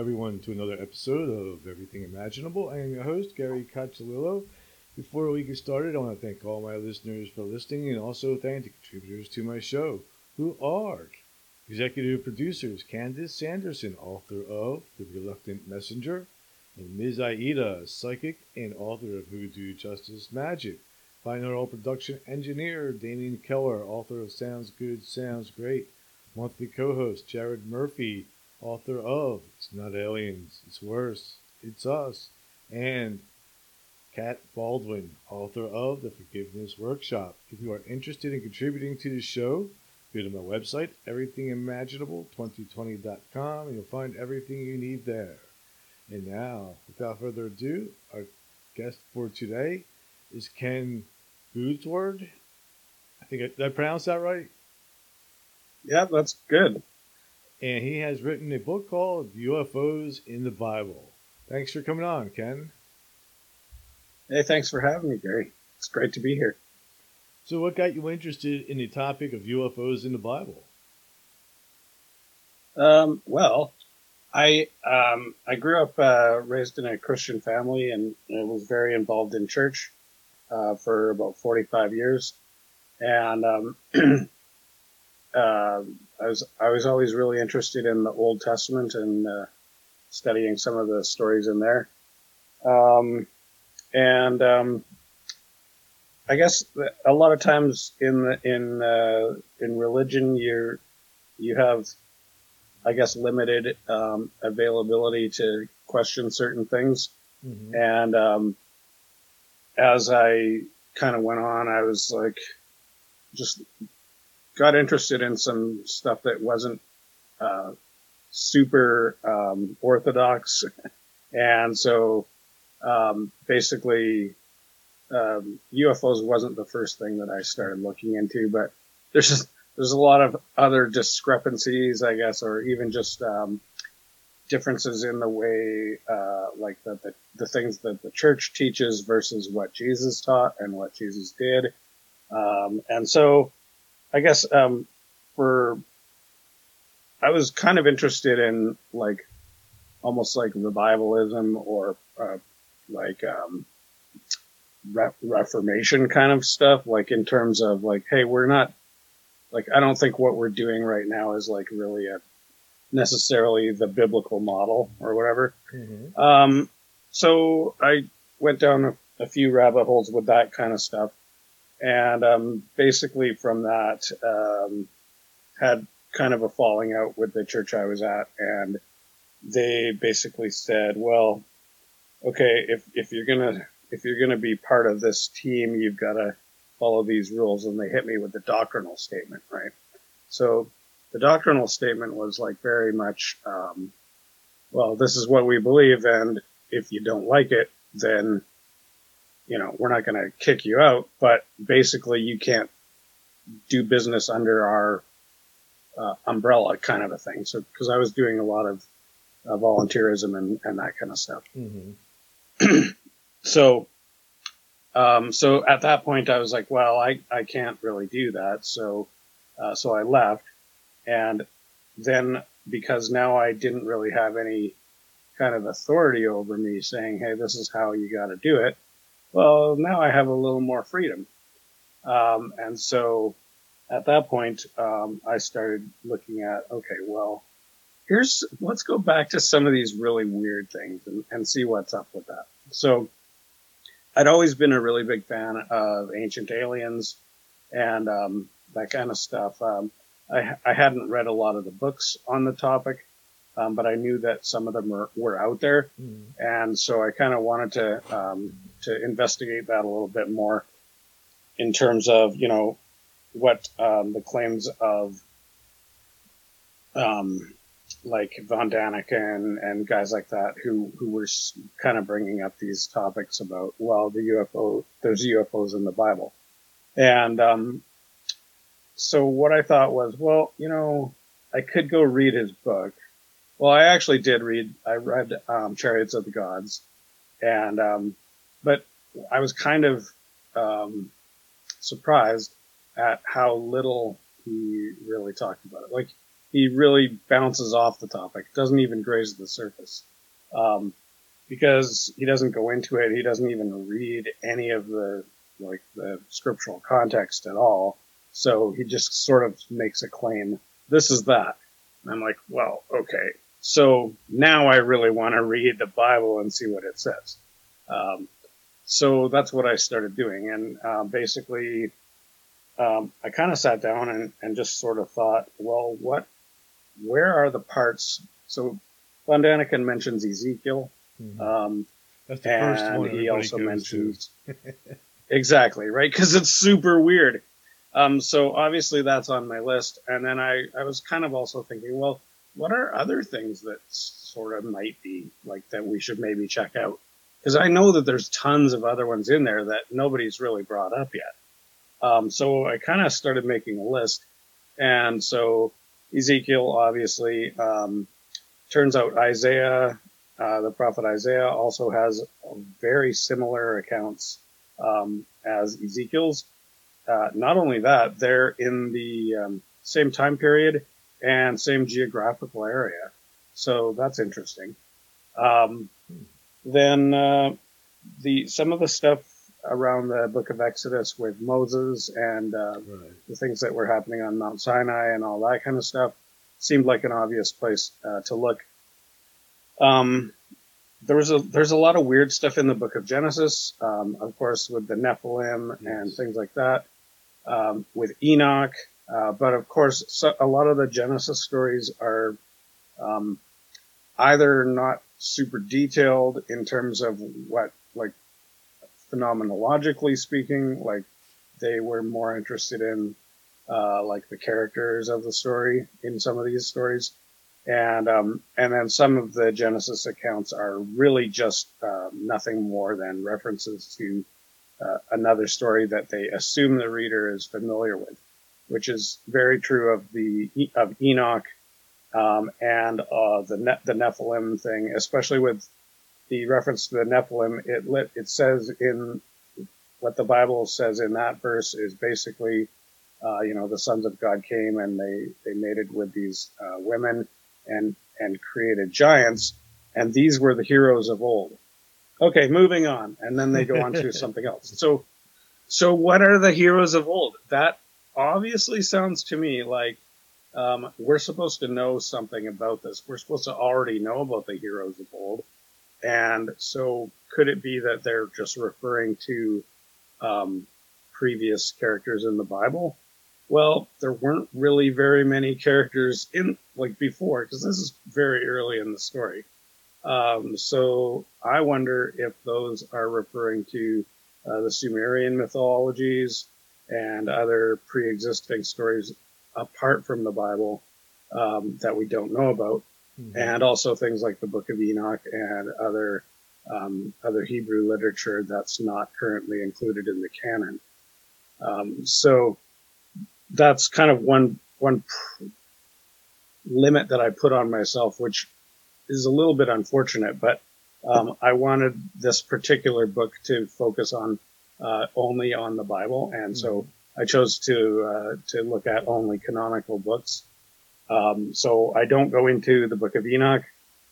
everyone to another episode of Everything Imaginable. I am your host, Gary Cacciolillo. Before we get started, I want to thank all my listeners for listening and also thank the contributors to my show, who are executive producers Candace Sanderson, author of The Reluctant Messenger, and Ms. Aida, psychic and author of Hoodoo Justice Magic. Binaural production engineer Damien Keller, author of Sounds Good, Sounds Great. Monthly co-host Jared Murphy, author of It's Not Aliens, It's Worse, It's Us, and Kat Baldwin, author of The Forgiveness Workshop. If you are interested in contributing to the show, go to my website, everythingimaginable2020.com, and you'll find everything you need there. And now, without further ado, our guest for today is Ken Boothward. I think I, did I pronounce that right? Yeah, that's good. And he has written a book called UFOs in the Bible. Thanks for coming on, Ken. Hey, thanks for having me, Gary. It's great to be here. So, what got you interested in the topic of UFOs in the Bible? Um, well, I um, I grew up uh, raised in a Christian family and I was very involved in church uh, for about 45 years, and um, uh, I was I was always really interested in the Old Testament and uh, studying some of the stories in there. Um, and um, I guess a lot of times in the, in uh, in religion, you you have, I guess, limited um, availability to question certain things, mm-hmm. and um, as I kind of went on, I was like, just got interested in some stuff that wasn't uh, super um, orthodox, and so um, basically um, UFOs wasn't the first thing that I started looking into, but there's just, there's a lot of other discrepancies, I guess, or even just um, differences in the way, uh, like the, the, things that the church teaches versus what Jesus taught and what Jesus did. Um, and so, I guess um, for I was kind of interested in like almost like revivalism or uh, like um, re- reformation kind of stuff, like in terms of like, hey, we're not like I don't think what we're doing right now is like really a necessarily the biblical model or whatever. Mm-hmm. Um, so I went down a, a, few rabbit holes with that kind of stuff, and um, basically from that um, had kind of a falling out with the church I was at, and they basically said, well, okay, if, if you're gonna, if you're gonna be part of this team, you've got to follow these rules. And they hit me with the doctrinal statement, right? So the doctrinal statement was like very much, um, well, this is what we believe. And if you don't like it, then, you know, we're not going to kick you out, but basically you can't do business under our uh, umbrella kind of a thing. So, cause I was doing a lot of uh, volunteerism and, and that kind of stuff. Mm-hmm. so, um, so at that point, I was like, well, I, I can't really do that. So, uh, so I left. And then because now I didn't really have any kind of authority over me saying, hey, this is how you got to do it. Well, now I have a little more freedom. Um, and so at that point, um, I started looking at, okay, well, here's let's go back to some of these really weird things and, and see what's up with that. So I'd always been a really big fan of ancient aliens and um, that kind of stuff. Um, I, I, hadn't read a lot of the books on the topic, um, but I knew that some of them were, were out there, mm. and so I kind of wanted to um, to investigate that a little bit more in terms of you know what um, the claims of um, like Von Daniken and guys like that who, who were kind of bringing up these topics about, well, the UFO, there's UFOs in the Bible. And, um, so what I thought was, well, you know, I could go read his book, Well, I actually did read. I read um, Chariots of the Gods, and um, I was kind of um, surprised at how little he really talked about it. Like he really bounces off the topic, doesn't even graze the surface, um, because he doesn't go into it. He doesn't even read any of the like the scriptural context at all. So he just sort of makes a claim. This is that. And I'm like, well, okay. So now I really want to read the Bible and see what it says. Um, so that's what I started doing. And uh, basically, um, I kind of sat down and, and just sort of thought, well, what, where are the parts? So Von Daniken mentions Ezekiel. Mhm. Um, That's the first one. he also mentions exactly right because it's super weird. Um, so obviously that's on my list, and then I I was kind of also thinking, well, what are other things that sort of might be like that we should maybe check out? Because I know that there's tons of other ones in there that nobody's really brought up yet. Um, so I kind of started making a list, and so Ezekiel obviously um, turns out Isaiah, uh, the prophet Isaiah, also has very similar accounts um, as Ezekiel's. Uh, not only that, they're in the um, same time period and same geographical area, so that's interesting. Um, then uh, the some of the stuff around the Book of Exodus with Moses and uh. Right. the things that were happening on Mount Sinai and all that kind of stuff seemed like an obvious place uh, to look. Um, there was a there's a lot of weird stuff in the Book of Genesis, um, of course, with the Nephilim and things like that, um, with Enoch. Uh, but of course, so, a lot of the Genesis stories are um, either not super detailed in terms of what, like, phenomenologically speaking, like they were more interested in uh, like the characters of the story in some of these stories, and um, and then some of the Genesis accounts are really just uh, nothing more than references to uh, another story that they assume the reader is familiar with, which is very true of the of Enoch um, and uh, the ne- the Nephilim thing, especially with the reference to the Nephilim. It lit, it says in what the Bible says in that verse is basically, uh, you know, the sons of God came and they they mated with these uh, women and and created giants, and these were the heroes of old. Okay, moving on, and then they go on to something else. So, so what are the heroes of old? That obviously sounds to me like um, we're supposed to know something about this. We're supposed to already know about the heroes of old. And so could it be that they're just referring to um, previous characters in the Bible? Well, there weren't really very many characters in like before because this is very early in the story. Um, so I wonder if those are referring to uh, the Sumerian mythologies and other pre-existing stories apart from the Bible um, that we don't know about Mhm. and also things like the Book of Enoch and other um, other Hebrew literature that's not currently included in the canon. Um, so that's kind of one one pr- limit that I put on myself, which is a little bit unfortunate. But um, I wanted this particular book to focus on uh, only on the Bible, and so I chose to uh, to look at only canonical books. Um, so I don't go into the Book of Enoch.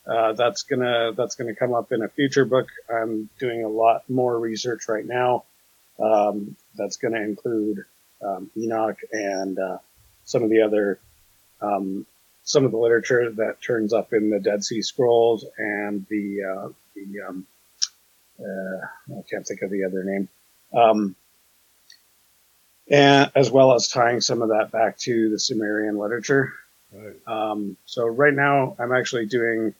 Uh, that's gonna that's gonna come up in a future book. I'm doing a lot more research right now. Um, that's gonna include um, Enoch and uh, some of the other um, some of the literature that turns up in the Dead Sea Scrolls and the uh, the um, uh, I can't think of the other name. And as well as tying some of that back to the Sumerian literature. Right. Um, so right now I'm actually doing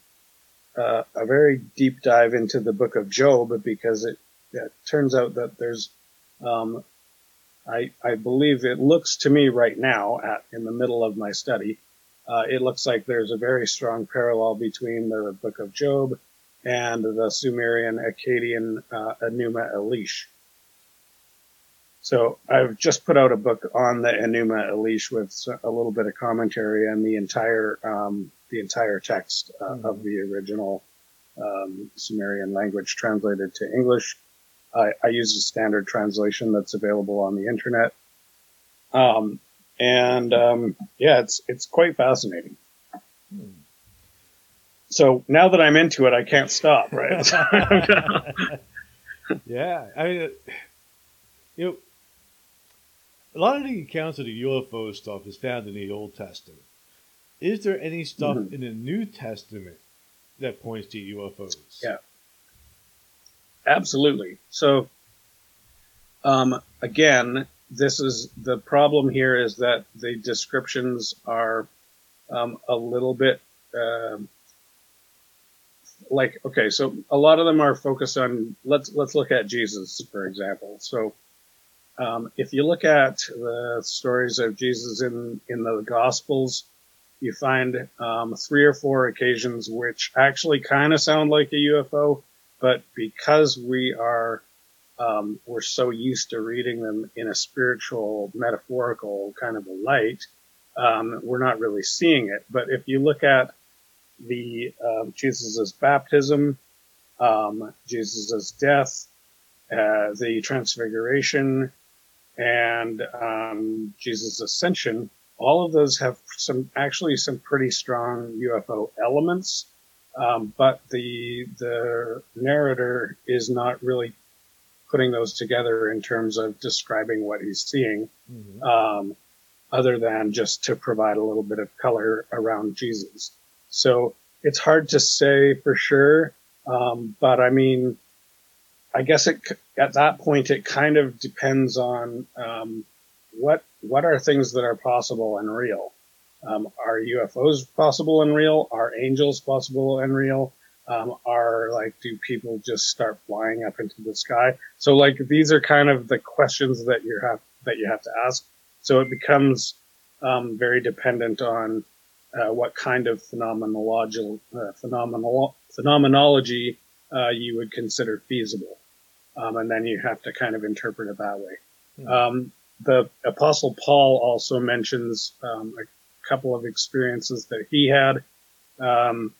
uh, a very deep dive into the book of Job because it, it turns out that there's, um, I, I believe it looks to me right now at in the middle of my study, uh, it looks like there's a very strong parallel between the book of Job and the Sumerian Akkadian uh, Enuma Elish. So I've just put out a book on the Enuma Elish with a little bit of commentary and the entire um, the entire text uh, Mhm. of the original um, Sumerian language translated to English. I, I use a standard translation that's available on the internet. Um, and um, yeah, it's it's quite fascinating. So now that I'm into it, I can't stop. Right? yeah, I mean, you know, a lot of the accounts of the UFO stuff is found in the Old Testament. Is there any stuff Mhm. in the New Testament that points to UFOs? Yeah. Absolutely. So, um, again, this is the problem here is that the descriptions are um, a little bit um like okay. So a lot of them are focused on let's let's look at Jesus for example. So. Um, if you look at the stories of Jesus in, in the Gospels, you find um, three or four occasions which actually kind of sound like a UFO, but because we are um, we're so used to reading them in a spiritual, metaphorical kind of a light, um, we're not really seeing it. But if you look at the um, Jesus' baptism, um, Jesus' death, uh, the transfiguration, and um, Jesus' ascension, all of those have some actually some pretty strong UFO elements. Um, but the the narrator is not really putting those together in terms of describing what he's seeing, Mhm. um, other than just to provide a little bit of color around Jesus. So it's hard to say for sure, um, but I mean, I guess it at that point it kind of depends on um, what what are things that are possible and real. Um, are UFOs possible and real? Are angels possible and real? Um, are like do people just start flying up into the sky? So like these are kind of the questions that you have that you have to ask. So it becomes um, very dependent on uh, what kind of phenomenological uh, phenomenal phenomenology uh, you would consider feasible, um, and then you have to kind of interpret it that way. Hmm. Um, the Apostle Paul also mentions um, a couple of experiences that he had um,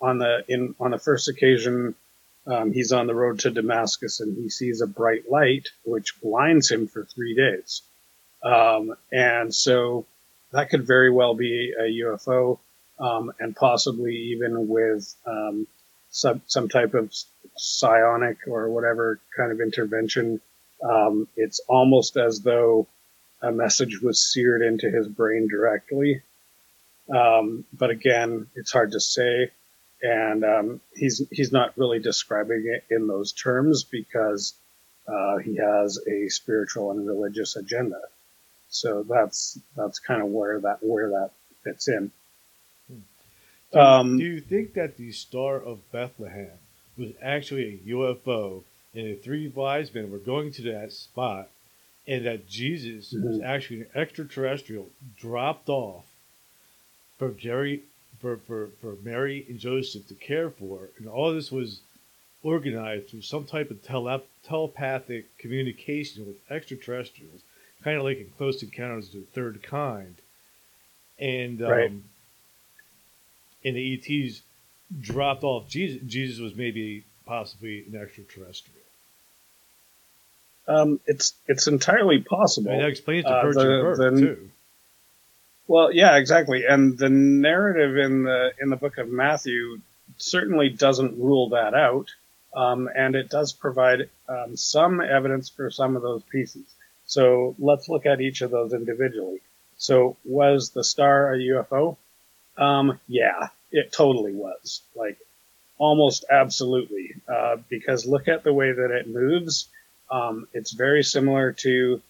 on the in on the first occasion. Um, he's on the road to Damascus and he sees a bright light which blinds him for three days. Um, and so that could very well be a UFO, um, and possibly even with um, some some type of psionic or whatever kind of intervention. Um, it's almost as though a message was seared into his brain directly. Um, but again, it's hard to say, and um, he's he's not really describing it in those terms because uh, he has a spiritual and religious agenda. So that's that's kind of where that where that fits in. Do, Um, do you think that the Star of Bethlehem was actually a UFO and the three wise men were going to that spot and that Jesus was Mhm. actually an extraterrestrial dropped off for Jerry for, for, for Mary and Joseph to care for and all this was organized through some type of tele- telepathic communication with extraterrestrials, kind of like in Close Encounters of the Third Kind. And um, Right. And the ETs dropped off Jesus. Jesus was maybe possibly an extraterrestrial. Um, it's it's entirely I possible. mean, that explains the Uh, virgin the- birth the- too. Well, yeah, exactly. And the narrative in the in the book of Matthew certainly doesn't rule that out, um, and it does provide um, some evidence for some of those pieces. So let's look at each of those individually. So was the star a UFO? Um, yeah, it totally was. Like almost absolutely, uh, because look at the way that it moves. Um, it's very similar to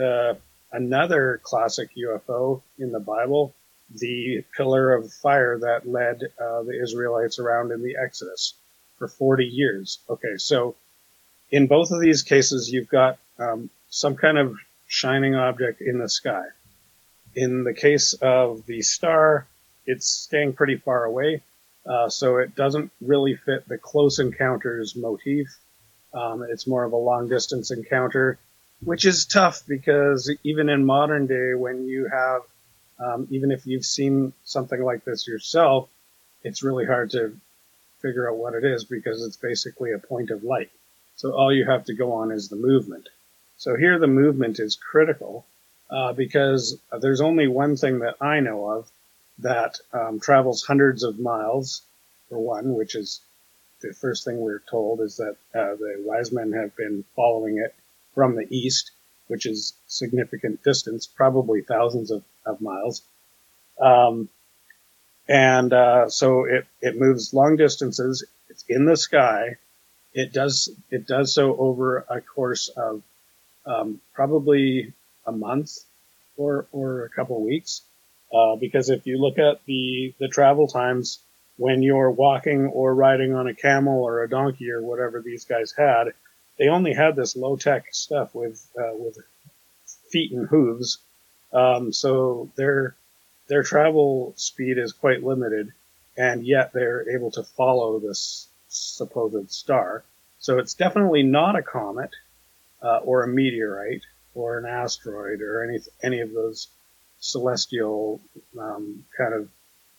uh, another classic UFO in the Bible, the pillar of fire that led uh, the Israelites around in the Exodus for 40 years. Okay, so in both of these cases, you've got um, some kind of shining object in the sky. In the case of the star, it's staying pretty far away, uh, so it doesn't really fit the close encounters motif. Um, it's more of a long distance encounter. which is tough because even in modern day, when you have, um, even if you've seen something like this yourself, it's really hard to figure out what it is because it's basically a point of light. So all you have to go on is the movement. So here the movement is critical uh, because there's only one thing that I know of that um, travels hundreds of miles, for one, which is the first thing we're told is that uh, the wise men have been following it from the east, which is significant distance, probably thousands of, of miles. Um, and uh, so it, it moves long distances. It's in the sky. It does it does so over a course of um, probably a month or or a couple weeks. Uh, because if you look at the the travel times when you're walking or riding on a camel or a donkey or whatever these guys had, they only had this low tech stuff with uh, with feet and hooves. Um, so their their travel speed is quite limited, and yet they're able to follow this supposed star. So it's definitely not a comet uh, or a meteorite or an asteroid or any any of those celestial um, kind of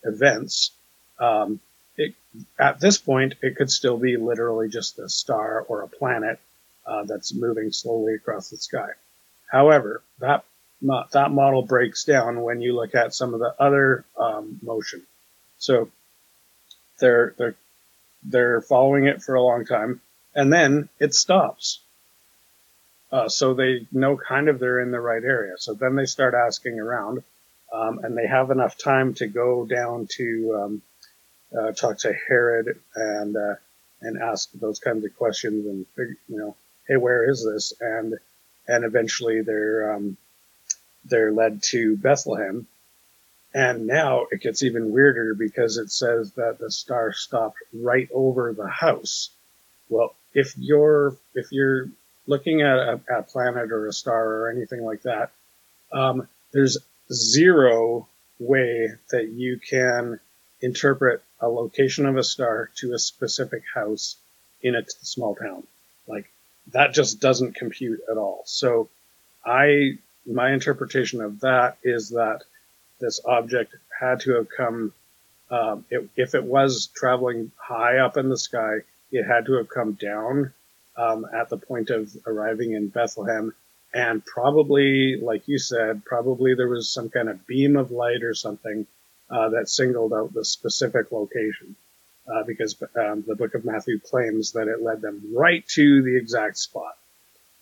events. Um, it, at this point, it could still be literally just a star or a planet uh, that's moving slowly across the sky. However, that that model breaks down when you look at some of the other um, motion. So they're they're they're following it for a long time, and then it stops. Uh, so they know kind of they're in the right area. So then they start asking around, um, and they have enough time to go down to um, uh, talk to Herod and uh, and ask those kinds of questions and figure, you know, hey, where is this? And and eventually they're um, they're led to Bethlehem. And now it gets even weirder because it says that the star stopped right over the house. Well, if you're if you're looking at a, a planet or a star or anything like that, um, there's zero way that you can interpret a location of a star to a specific house in a t- small town. Like that just doesn't compute at all. So I, my interpretation of that is that this object had to have come, um, it, if it was traveling high up in the sky, it had to have come down um, at the point of arriving in Bethlehem. And probably, like you said, probably there was some kind of beam of light or something uh, that singled out the specific location. Uh, because um, the book of Matthew claims that it led them right to the exact spot.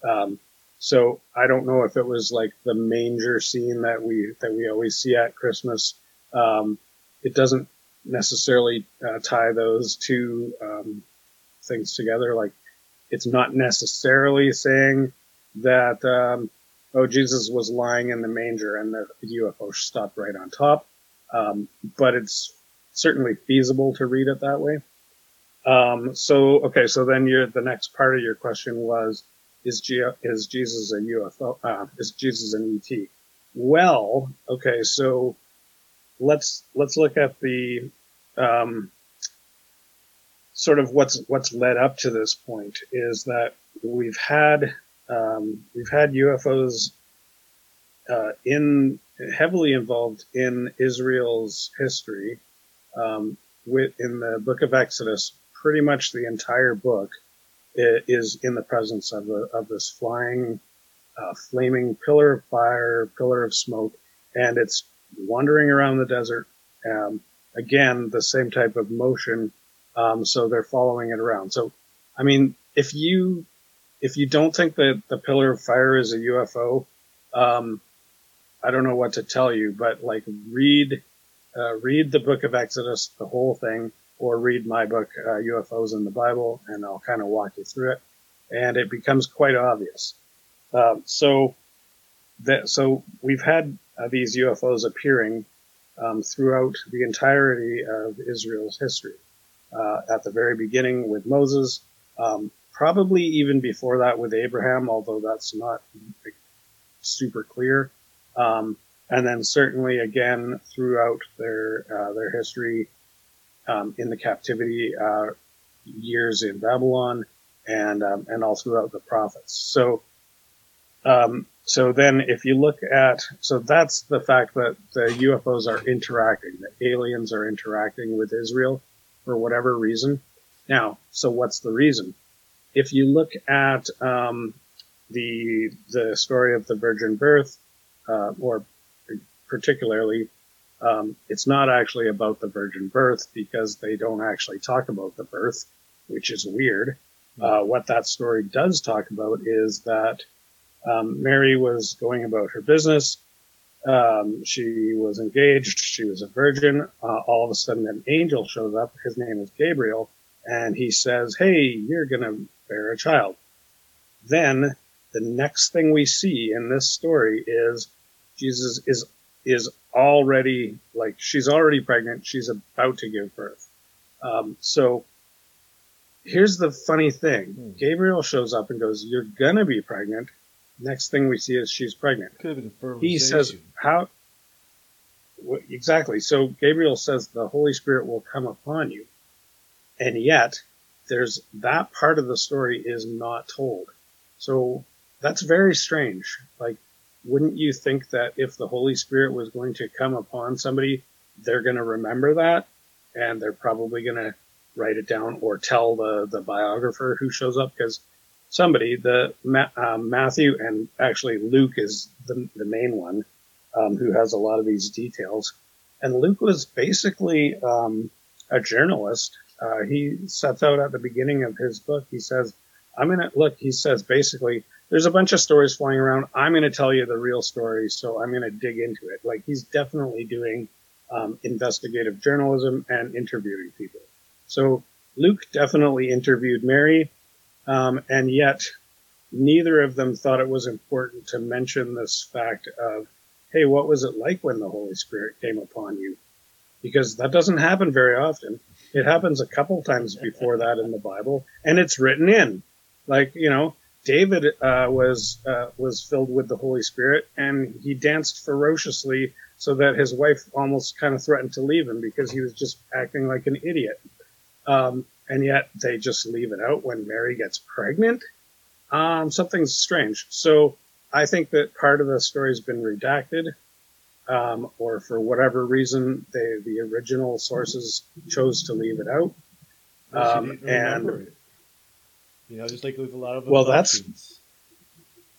Um, so I don't know if it was like the manger scene that we that we always see at Christmas. Um, it doesn't necessarily uh, tie those two um, things together. Like it's not necessarily saying that um, oh Jesus was lying in the manger and the UFO stopped right on top, um, but it's certainly feasible to read it that way. Um, so okay, so then your the next part of your question was is G- is Jesus a UFO? Uh, is Jesus an ET? Well, okay, so let's let's look at the um, sort of what's what's led up to this point is that we've had um, we've had UFOs uh, in heavily involved in Israel's history. Um, with in the Book of Exodus, pretty much the entire book is in the presence of a, of this flying, uh, flaming pillar of fire, pillar of smoke, and it's wandering around the desert. Um, again, the same type of motion um, so they're following it around. So, I mean, if you if you don't think that the pillar of fire is a UFO, um, I don't know what to tell you. But like, read uh, read the Book of Exodus, the whole thing, or read my book uh, UFOs in the Bible, and I'll kind of walk you through it, and it becomes quite obvious. Um, so that so we've had uh, these UFOs appearing um, throughout the entirety of Israel's history uh, at the very beginning with Moses, um, probably even before that with Abraham, although that's not super clear. Um, and then certainly again throughout their uh, their history um, in the captivity uh, years in Babylon and um, and all throughout the prophets. So Um, so then, if you look at, so that's the fact that the UFOs are interacting, the aliens are interacting with Israel for whatever reason. Now, so what's the reason? If you look at um, the the story of the virgin birth, uh, or particularly, um, it's not actually about the virgin birth because they don't actually talk about the birth, which is weird. Uh, what that story does talk about is that um, Mary was going about her business. Um, she was engaged. She was a virgin. Uh, all of a sudden, an angel shows up. His name is Gabriel, and he says, "Hey, you're gonna bear a child." Then the next thing we see in this story is Jesus is is already like she's already pregnant. She's about to give birth. Um, so here's the funny thing: Hmm. Gabriel shows up and goes, "You're gonna be pregnant." Next thing we see is she's pregnant. Could have been fertilization. He says, "How?" What, exactly. So Gabriel says the Holy Spirit will come upon you, and yet there's that part of the story is not told. So that's very strange. Like, wouldn't you think that if the Holy Spirit was going to come upon somebody, they're going to remember that, and they're probably going to write it down or tell the the biographer who shows up because somebody the um, Matthew and actually Luke is the the main one um, who has a lot of these details, and Luke was basically um, a journalist. Uh, he sets out at the beginning of his book. He says, "I'm gonna look." He says basically, "There's a bunch of stories flying around. I'm gonna tell you the real story, so I'm gonna dig into it." Like he's definitely doing um, investigative journalism and interviewing people. So Luke definitely interviewed Mary, um, and yet neither of them thought it was important to mention this fact of, hey, what was it like when the Holy Spirit came upon you? Because that doesn't happen very often. It happens a couple times before that in the Bible, and it's written in. Like you know, David uh, was uh, was filled with the Holy Spirit, and he danced ferociously so that his wife almost kind of threatened to leave him because he was just acting like an idiot. Um, and yet they just leave it out when Mary gets pregnant. Um, something's strange. So I think that part of the story's been redacted, um, or for whatever reason, they, the original sources chose to leave it out. Um, and it. You know, just like with a lot of Well, that's-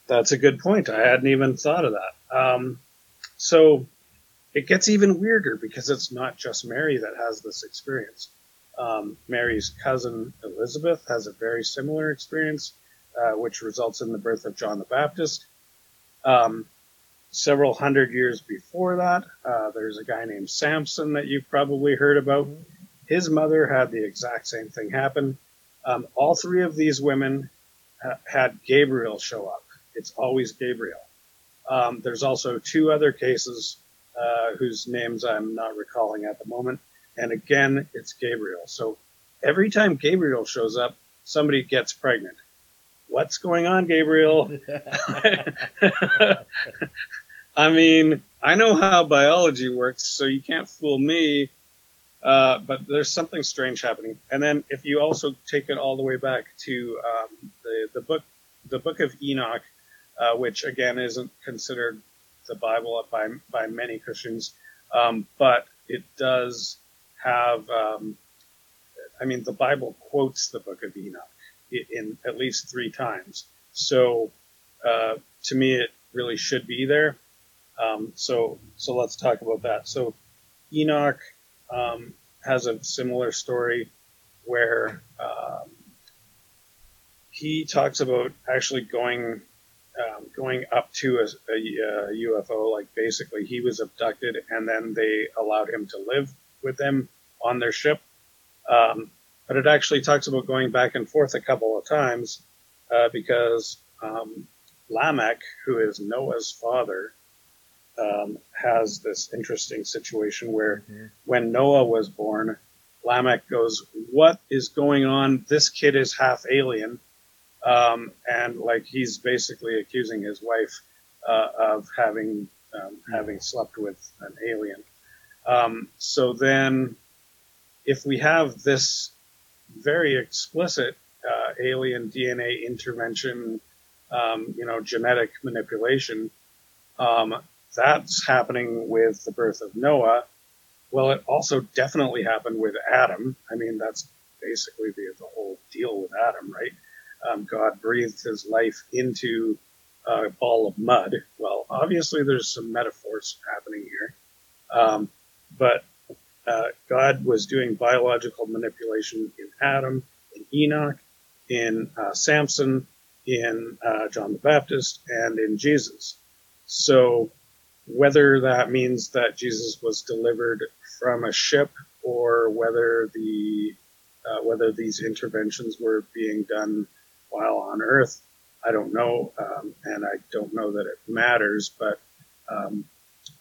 that's a good point. I hadn't even thought of that. Um, so it gets even weirder because it's not just Mary that has this experience. Um, Mary's cousin Elizabeth has a very similar experience, uh, which results in the birth of John the Baptist. Um, several hundred years before that, uh, there's a guy named Samson that you've probably heard about. His mother had the exact same thing happen. Um, all three of these women ha- had Gabriel show up. It's always Gabriel. Um, there's also two other cases uh, whose names I'm not recalling at the moment. And again, it's Gabriel. So every time Gabriel shows up, somebody gets pregnant. What's going on, Gabriel? I mean, I know how biology works, so you can't fool me. Uh, but there's something strange happening. And then if you also take it all the way back to um, the the book, the book of Enoch, uh, which again isn't considered the Bible by by many Christians, um, but it does have. Um, I mean, the Bible quotes the book of Enoch in, in at least three times. So uh, to me, it really should be there. Um, so so let's talk about that. So Enoch um, has a similar story where um, he talks about actually going um, going up to a, a, a UFO. Like basically, he was abducted, and then they allowed him to live with them on their ship. Um, but it actually talks about going back and forth a couple of times uh, because um, Lamech, who is Noah's father, um, has this interesting situation where Mhm. when Noah was born, Lamech goes, "What is going on? This kid is half alien," um, and like he's basically accusing his wife uh, of having um, having slept with an alien. Um, so then, if we have this very explicit uh, alien DNA intervention um, you know, genetic manipulation. Um, that's happening with the birth of Noah. Well, it also definitely happened with Adam. I mean, that's basically the, the whole deal with Adam, right? Um, God breathed his life into a ball of mud. Well, obviously, there's some metaphors happening here. Um, but uh, God was doing biological manipulation in Adam, in Enoch, in uh, Samson, in uh, John the Baptist, and in Jesus. So, whether that means that Jesus was delivered from a ship or whether the uh, whether these interventions were being done while on Earth, I don't know, um, and I don't know that it matters. But um,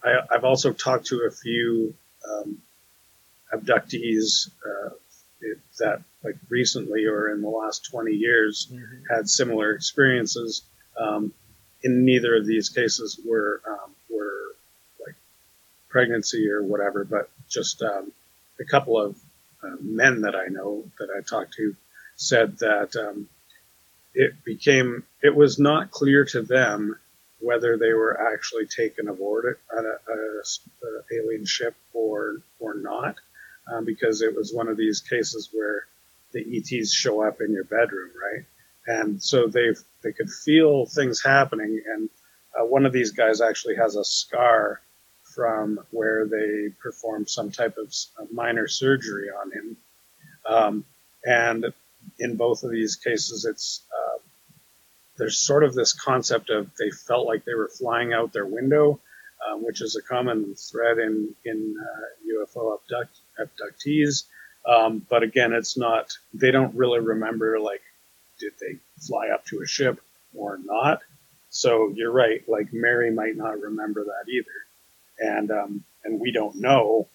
I, have also talked to a few um, abductees uh, that, like recently or in the last 20 years, mm-hmm. had similar experiences. Um, in neither of these cases were um, were like pregnancy or whatever, but just um, a couple of uh, men that I know that I talked to said that um, it became it was not clear to them whether they were actually taken aboard a, a, a alien ship or or not, um, because it was one of these cases where the ETs show up in your bedroom, right? And so they they could feel things happening, and uh, one of these guys actually has a scar from where they performed some type of minor surgery on him. Um, and in both of these cases, it's there's sort of this concept of they felt like they were flying out their window, um, which is a common thread in in uh, UFO abduct, abductees. Um, but again, it's not. They don't really remember like did they fly up to a ship or not. So you're right. Like Mary might not remember that either and um, and we don't know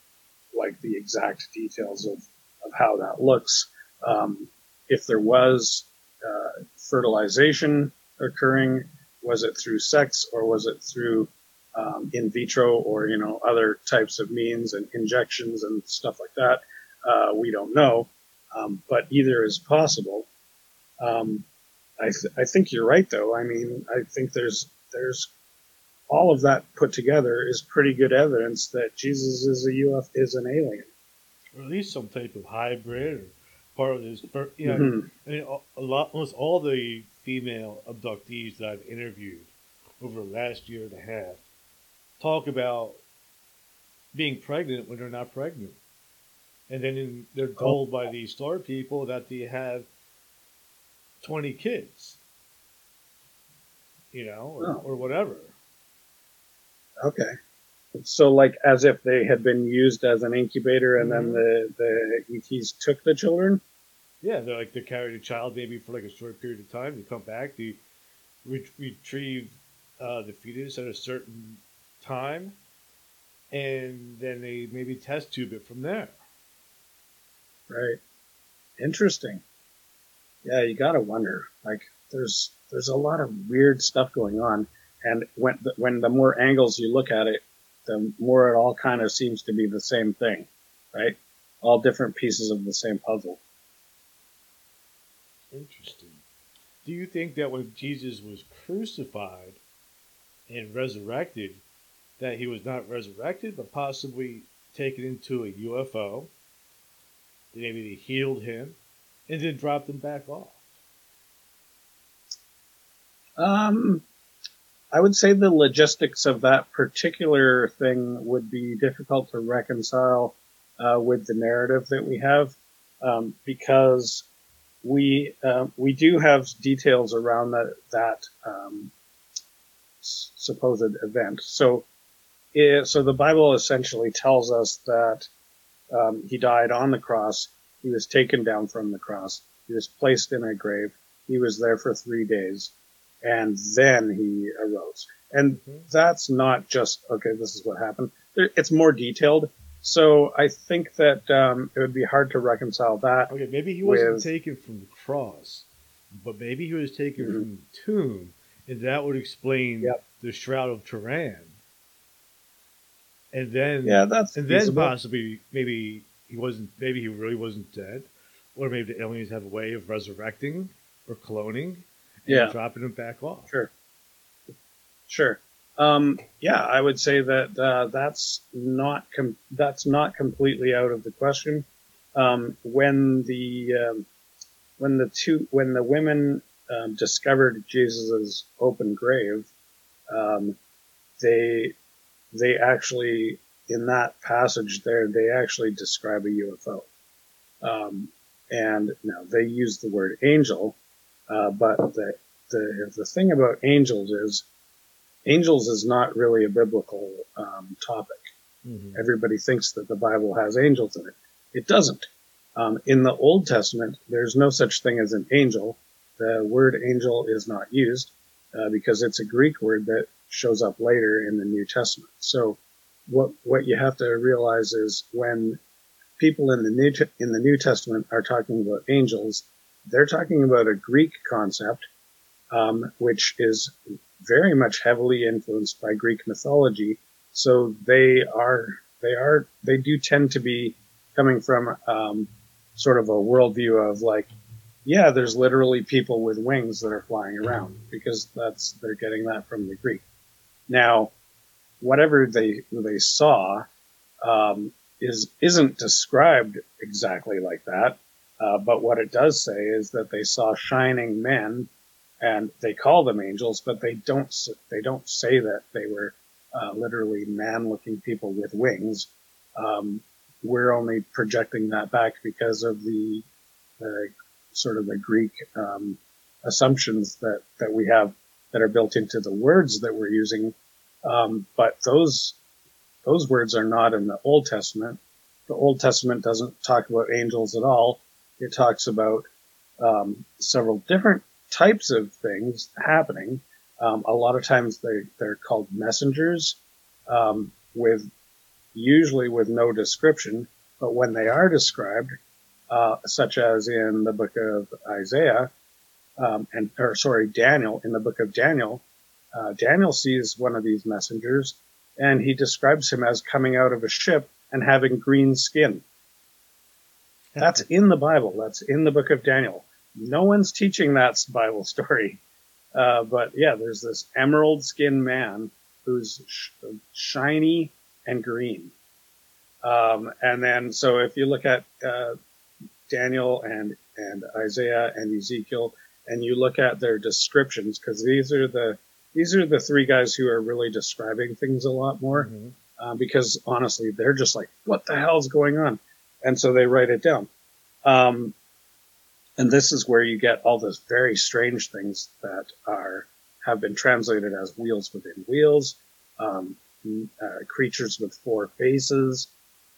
like the exact details of, of how that looks. Um, if there was uh, fertilization occurring, was it through sex or was it through um, in vitro or you know other types of means and injections and stuff like that? Uh, we don't know, um, but either is possible. Um, I, th- I think you're right though. I mean, I think there's there's all of that put together is pretty good evidence that Jesus is a UF is an alien, or at least some type of hybrid part of this. You know, mm-hmm. I mean, a lot, almost all the female abductees that I've interviewed over the last year and a half talk about being pregnant when they're not pregnant, and then in, they're oh. told by these star people that they have twenty kids, you know, or, oh. or whatever. Okay. So like as if they had been used as an incubator and mm-hmm. then the, the ETs took the children? Yeah, they're like they carried a child maybe for like a short period of time. They come back, they re- retrieve uh, the fetus at a certain time, and then they maybe test tube it from there. Right. Interesting. Yeah, you gotta wonder. Like, there's there's a lot of weird stuff going on. And when the, when the more angles you look at it, the more it all kind of seems to be the same thing, right? All different pieces of the same puzzle. Interesting. Do you think that when Jesus was crucified and resurrected, that he was not resurrected, but possibly taken into a UFO? Maybe they healed him and then dropped him back off. Um, I would say the logistics of that particular thing would be difficult to reconcile uh, with the narrative that we have um, because we uh, we do have details around that that um, supposed event. So it, so the Bible essentially tells us that um, he died on the cross. He was taken down from the cross. He was placed in a grave. He was there for three days and then he arose. And mm-hmm. that's not just, okay, this is what happened. It's more detailed. So I think that um, it would be hard to reconcile that. Okay, maybe he wasn't with... taken from the cross, but maybe he was taken mm-hmm. from the tomb, and that would explain yep. the Shroud of Turin. And then, yeah, that's and feasible. then possibly maybe he wasn't, maybe he really wasn't dead, or maybe the aliens have a way of resurrecting or cloning Yeah. dropping them back off. Sure. Sure. Um, yeah, I would say that uh, that's not com- that's not completely out of the question. Um, when the um, when the two when the women um, discovered Jesus's open grave, um, they they actually in that passage there they actually describe a UFO, um, and now they use the word angel, uh, but the the the thing about angels is angels is not really a biblical um, topic. Mhm. Everybody thinks that the Bible has angels in it. It doesn't. Um, in the Old Testament, there's no such thing as an angel. The word angel is not used uh, because it's a Greek word that shows up later in the New Testament. So, what what you have to realize is when people in the New in the New Testament are talking about angels, they're talking about a Greek concept, um, which is very much heavily influenced by Greek mythology. So they are they are they do tend to be coming from um, sort of a worldview of like, yeah, there's literally people with wings that are flying around because that's they're getting that from the Greek. Now, whatever they they saw um, is isn't described exactly like that, uh, but what it does say is that they saw shining men and they call them angels, but they don't they don't say that they were uh, literally man-looking people with wings. Um, we're only projecting that back because of the, the sort of the Greek um, assumptions that that we have that are built into the words that we're using. Um, but those those words are not in the Old Testament. The Old Testament doesn't talk about angels at all. It talks about um, several different types of things happening. Um, a lot of times they, they're called messengers, um, with usually with no description, but when they are described, uh, such as in the book of Isaiah, um, and or sorry, Daniel, in the book of Daniel, uh, Daniel sees one of these messengers, and he describes him as coming out of a ship and having green skin. That's in the Bible. That's in the book of Daniel. No one's teaching that Bible story. Uh, but yeah, there's this emerald skinned man who's sh- shiny and green. Um, and then, so if you look at uh, Daniel and and Isaiah and Ezekiel, and you look at their descriptions, because these are the these are the three guys who are really describing things a lot more Mhm. uh, because honestly, they're just like, what the hell's going on? And so they write it down. Um, and this is where you get all those very strange things that are have been translated as wheels within wheels, um, uh, creatures with four faces,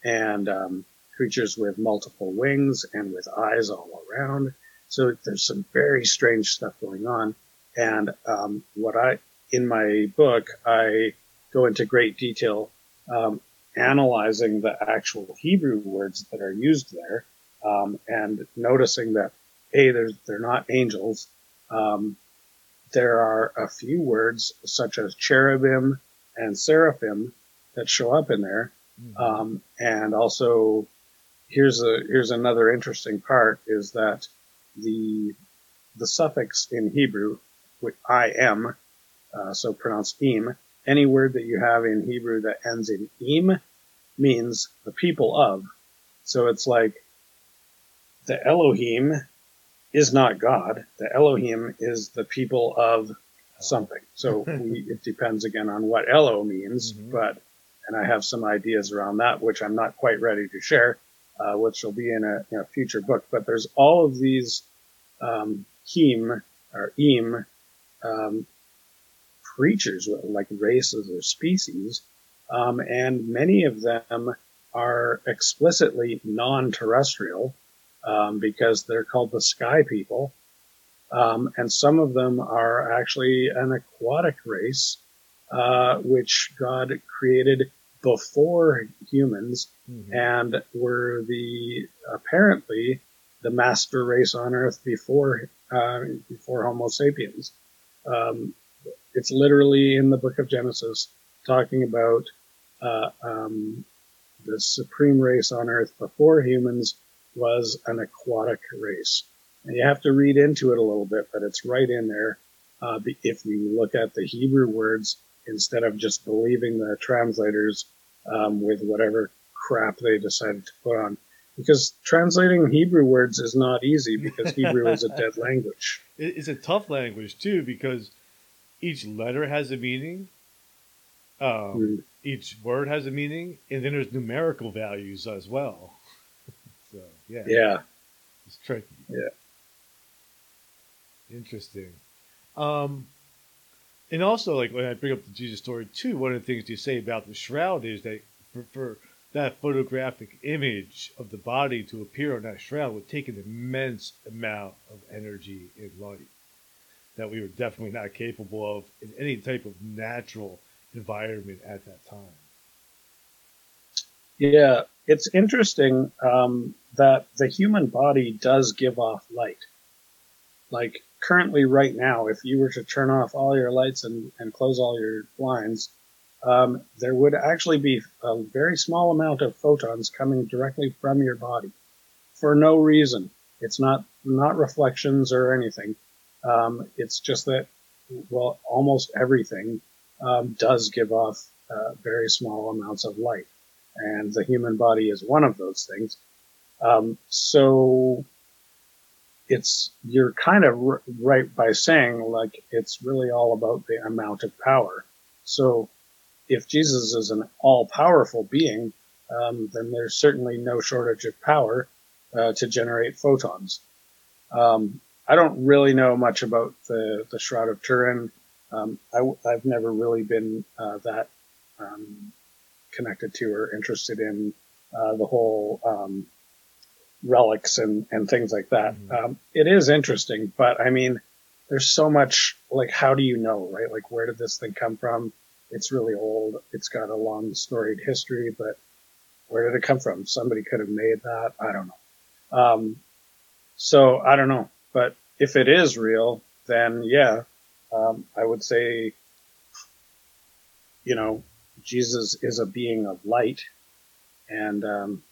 and um, creatures with multiple wings and with eyes all around. So there's some very strange stuff going on. And um, what I in my book I go into great detail um, analyzing the actual Hebrew words that are used there, um, and noticing that a they're they're not angels. Um, there are a few words such as cherubim and seraphim that show up in there, Mhm. um, and also here's a here's another interesting part is that the the suffix in Hebrew, I am, uh, so pronounced im, any word that you have in Hebrew that ends in im means the people of. So it's like the Elohim is not God. The Elohim is the people of something. So we, it depends again on what Elo means, Mhm. but, and I have some ideas around that, which I'm not quite ready to share, uh, which will be in a, in a future book. But there's all of these, um, him or im, um, creatures, like races or species, um, and many of them are explicitly non-terrestrial um, because they're called the sky people, um, and some of them are actually an aquatic race, uh, which God created before humans Mhm. and were the apparently the master race on Earth before uh, before Homo sapiens. Um, it's literally in the Book of Genesis talking about uh, um, the supreme race on Earth before humans was an aquatic race, And you have to read into it a little bit, but it's right in there. Uh, if you look at the Hebrew words instead of just believing the translators um, with whatever crap they decided to put on. Because translating Hebrew words is not easy because Hebrew is a dead language. It's a tough language too because each letter has a meaning. Um. Each word has a meaning, and then there's numerical values as well. so yeah, yeah, it's tricky. Yeah, interesting. Um, and also, like when I bring up the Jesus story too, one of the things you say about the shroud is that for, for that photographic image of the body to appear on that shroud would take an immense amount of energy and light that we were definitely not capable of in any type of natural environment at that time. Yeah, it's interesting um, that the human body does give off light. Like currently, right now, if you were to turn off all your lights and, and close all your blinds, um, there would actually be a very small amount of photons coming directly from your body for no reason. It's not not reflections or anything. Um, it's just that well, almost everything um, does give off uh, very small amounts of light, and the human body is one of those things. Um, so it's you're kind of r- right by saying like it's really all about the amount of power. So if Jesus is an all-powerful being, um, then there's certainly no shortage of power uh, to generate photons. Um, I don't really know much about the, the Shroud of Turin. Um, I, have never really been uh, that um, connected to or interested in uh, the whole um, relics and, and things like that. Mm-hmm. Um, it is interesting, but I mean, there's so much like, how do you know, right? Like, where did this thing come from? It's really old. It's got a long storied history, but where did it come from? Somebody could have made that. I don't know. Um, so I don't know, but if it is real, then yeah, um, I would say, you know, Jesus is a being of light, and um,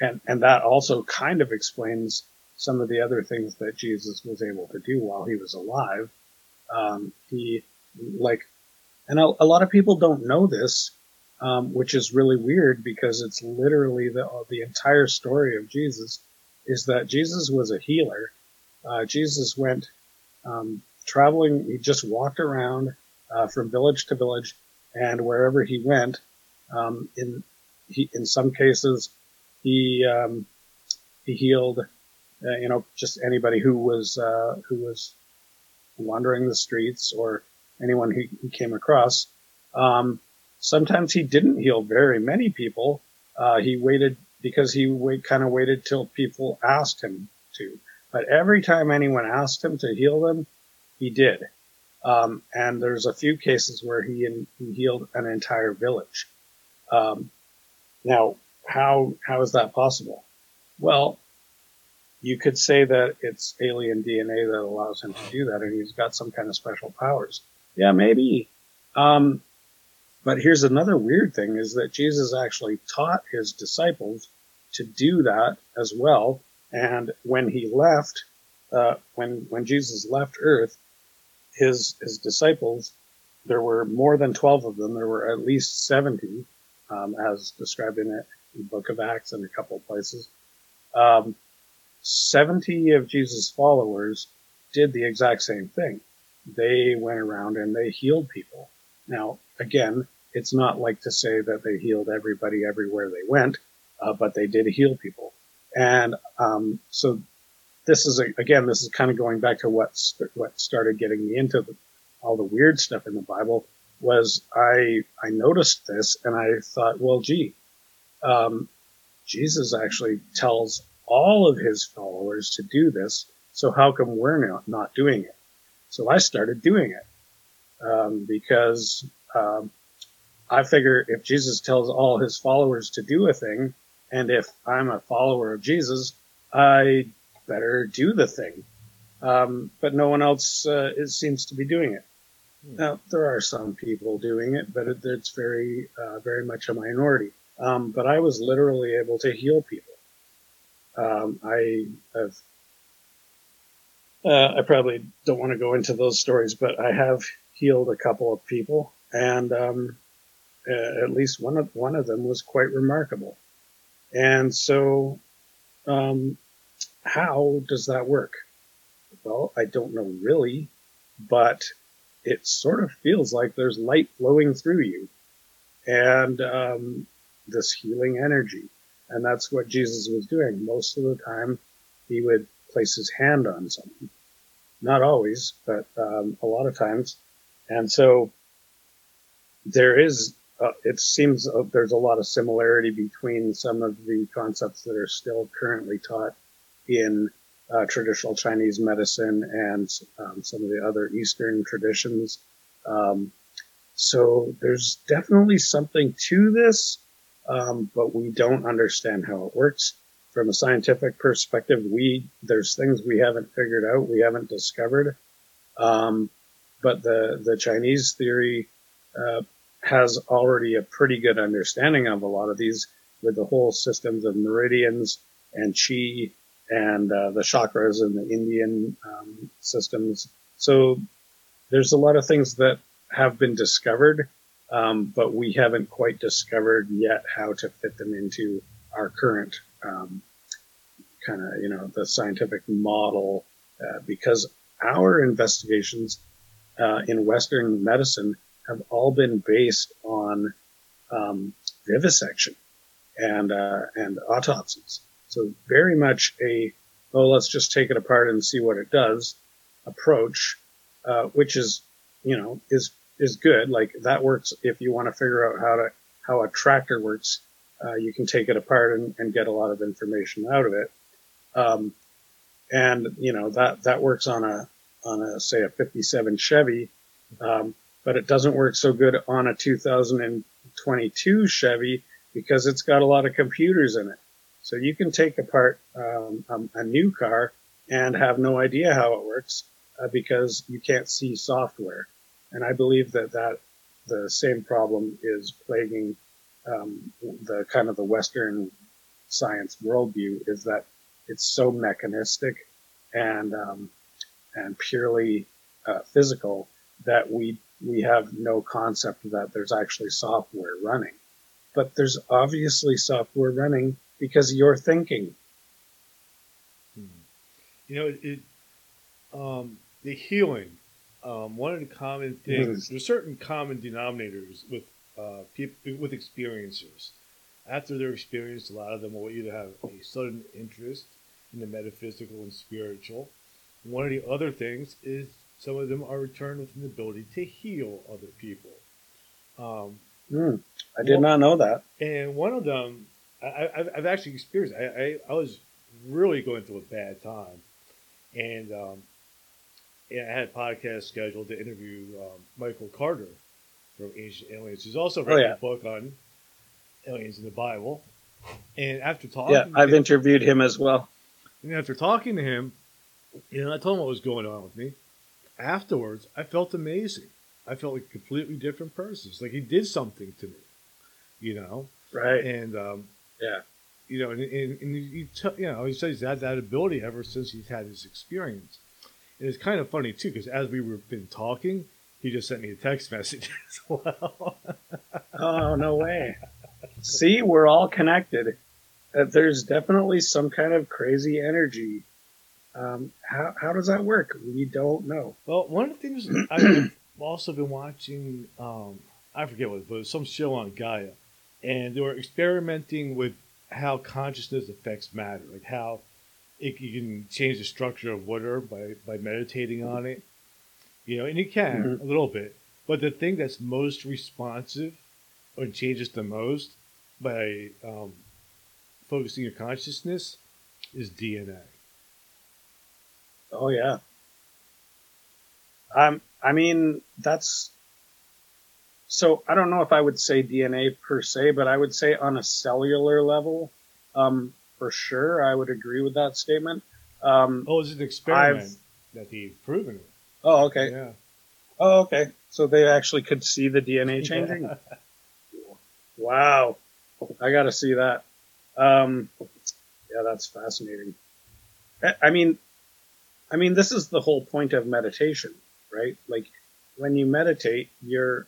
and and that also kind of explains some of the other things that Jesus was able to do while he was alive. Um, he like and a, a lot of people don't know this, um, which is really weird because it's literally the, the entire story of Jesus is that Jesus was a healer. Uh, Jesus went um, traveling, he just walked around uh, from village to village, and wherever he went, um, in he, in some cases, he um, he healed, uh, you know, just anybody who was uh, who was wandering the streets or anyone he, he came across. Um, sometimes he didn't heal very many people. Uh, he waited because he wait, kind of waited till people asked him to. But every time anyone asked him to heal them, he did. Um, and there's a few cases where he, in, he healed an entire village. Um, now, how how is that possible? Well, you could say that it's alien DNA that allows him to do that, and he's got some kind of special powers. Yeah, maybe. Um, but here's another weird thing is that Jesus actually taught his disciples to do that as well. And when he left, uh, when, when Jesus left earth, his, his disciples, there were more than 12 of them. There were at least 70, um, as described in the book of Acts and a couple of places. Um, 70 of Jesus' followers did the exact same thing they went around and they healed people. Now, again, it's not like to say that they healed everybody everywhere they went, uh, but they did heal people. And um, so this is a, again, this is kind of going back to what what started getting me into the, all the weird stuff in the Bible. Was I I noticed this and I thought, well, gee, um, Jesus actually tells all of his followers to do this. So how come we're not, not doing it? So I started doing it um, because um, I figure if Jesus tells all his followers to do a thing, and if I'm a follower of Jesus, I better do the thing. Um, but no one else uh, is, seems to be doing it. Hmm. Now there are some people doing it, but it, it's very, uh, very much a minority. Um, but I was literally able to heal people. Um, I have Uh, I probably don't want to go into those stories, but I have healed a couple of people, and um, uh, at least one of one of them was quite remarkable. And so, um, how does that work? Well, I don't know really, but it sort of feels like there's light flowing through you, and um, this healing energy, and that's what Jesus was doing most of the time. He would place his hand on someone. Not always, but um, a lot of times. And so there is, uh, it seems uh, there's a lot of similarity between some of the concepts that are still currently taught in uh, traditional Chinese medicine and um, some of the other Eastern traditions. Um, so there's definitely something to this, um, but we don't understand how it works from a scientific perspective, we there's things we haven't figured out, we haven't discovered. Um, but the the Chinese theory uh, has already a pretty good understanding of a lot of these with the whole systems of meridians and qi and uh, the chakras and the Indian um, systems. So there's a lot of things that have been discovered, um, but we haven't quite discovered yet how to fit them into our current um, kind of, you know, the scientific model, uh, because our investigations uh, in Western medicine have all been based on um, vivisection and uh, and autopsies. So very much a oh, let's just take it apart and see what it does approach, uh, which is you know is is good. Like that works if you want to figure out how to how a tractor works uh, you can take it apart and, and, get a lot of information out of it. Um, and you know that that works on a on a say a 57 Chevy, um, but it doesn't work so good on a 2022 Chevy because it's got a lot of computers in it. So you can take apart um, a, a, new car and have no idea how it works uh, because you can't see software. And I believe that that the same problem is plaguing um, the kind of the Western science worldview is that it's so mechanistic and um, and purely uh, physical that we we have no concept that there's actually software running. But there's obviously software running because you're thinking. Hmm. You know, it, um, the healing. Um, one of the common things, there's certain common denominators with uh, people with experiencers. After their experience, a lot of them will either have a sudden interest in the metaphysical and spiritual. One of the other things is some of them are returned with an ability to heal other people. Um, mm, I did not know that. And one of them, I, have actually experienced. I, I, I, was really going through a bad time, and um, yeah, I had a podcast scheduled to interview um, Michael Carter from Ancient Aliens. He's also written oh, yeah. a book on aliens in the Bible. And after talking, yeah, I've him, interviewed him as well. And after talking to him, you know, I told him what was going on with me. Afterwards, I felt amazing. I felt like a completely different person. It's like he did something to me, you know. Right. And um, yeah, you know, and, and, and you, t- you know, he says he's had that ability ever since he's had his experience. And it's kind of funny too, because as we were been talking, he just sent me a text message as well. oh no way! See, we're all connected. Uh, there's definitely some kind of crazy energy. Um, how how does that work? We don't know. Well, one of the things I've also been watching, um, I forget what, it was, but some show on Gaia, and they were experimenting with how consciousness affects matter, like how it, you can change the structure of water by by meditating on it you know, and you can mm-hmm. a little bit. But the thing that's most responsive or changes the most by um, focusing your consciousness is DNA. Oh yeah. Um, I mean that's so I don't know if I would say DNA per se, but I would say on a cellular level, um, for sure, I would agree with that statement. Um, oh, it's an experiment I've, that he's proven it. Oh, okay. Yeah. Oh, okay. So they actually could see the DNA changing. Wow, I got to see that. Um, yeah, that's fascinating. I mean, I mean, this is the whole point of meditation, right? Like when you meditate, you're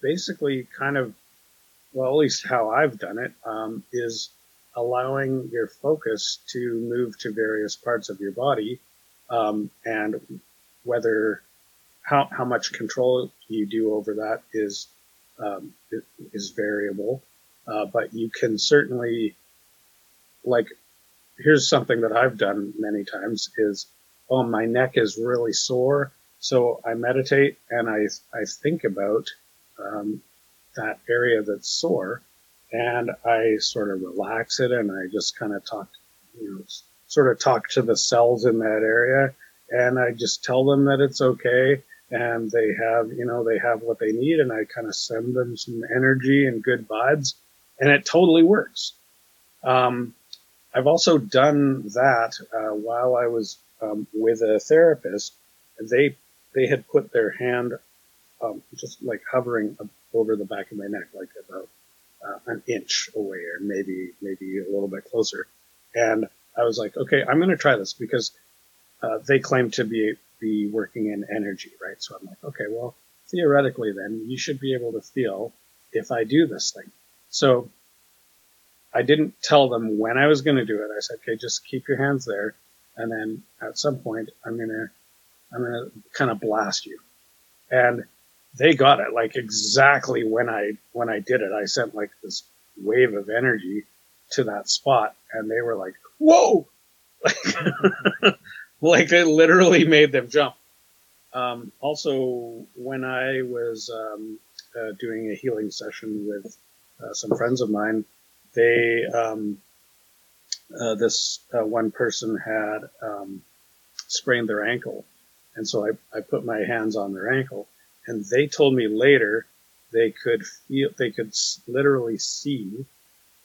basically kind of, well, at least how I've done it, um, is allowing your focus to move to various parts of your body, um, and whether how how much control you do over that is um, is variable, uh, but you can certainly like here's something that I've done many times is oh my neck is really sore so I meditate and I I think about um, that area that's sore and I sort of relax it and I just kind of talk you know sort of talk to the cells in that area and I just tell them that it's okay and they have, you know, they have what they need and I kind of send them some energy and good vibes and it totally works. Um, I've also done that uh, while I was um, with a therapist. They they had put their hand um, just like hovering over the back of my neck, like about uh, an inch away, or maybe maybe a little bit closer. And I was like, okay, I'm going to try this because uh, they claim to be be working in energy, right? So I'm like, okay, well, theoretically, then you should be able to feel if I do this thing. So I didn't tell them when I was going to do it. I said, okay, just keep your hands there, and then at some point, I'm gonna I'm gonna kind of blast you, and they got it like exactly when I when I did it. I sent like this wave of energy to that spot, and they were like, "Whoa!" like it literally made them jump. Um, also, when I was um, uh, doing a healing session with uh, some friends of mine, they um, uh, this uh, one person had um, sprained their ankle, and so I, I put my hands on their ankle, and they told me later they could feel they could literally see,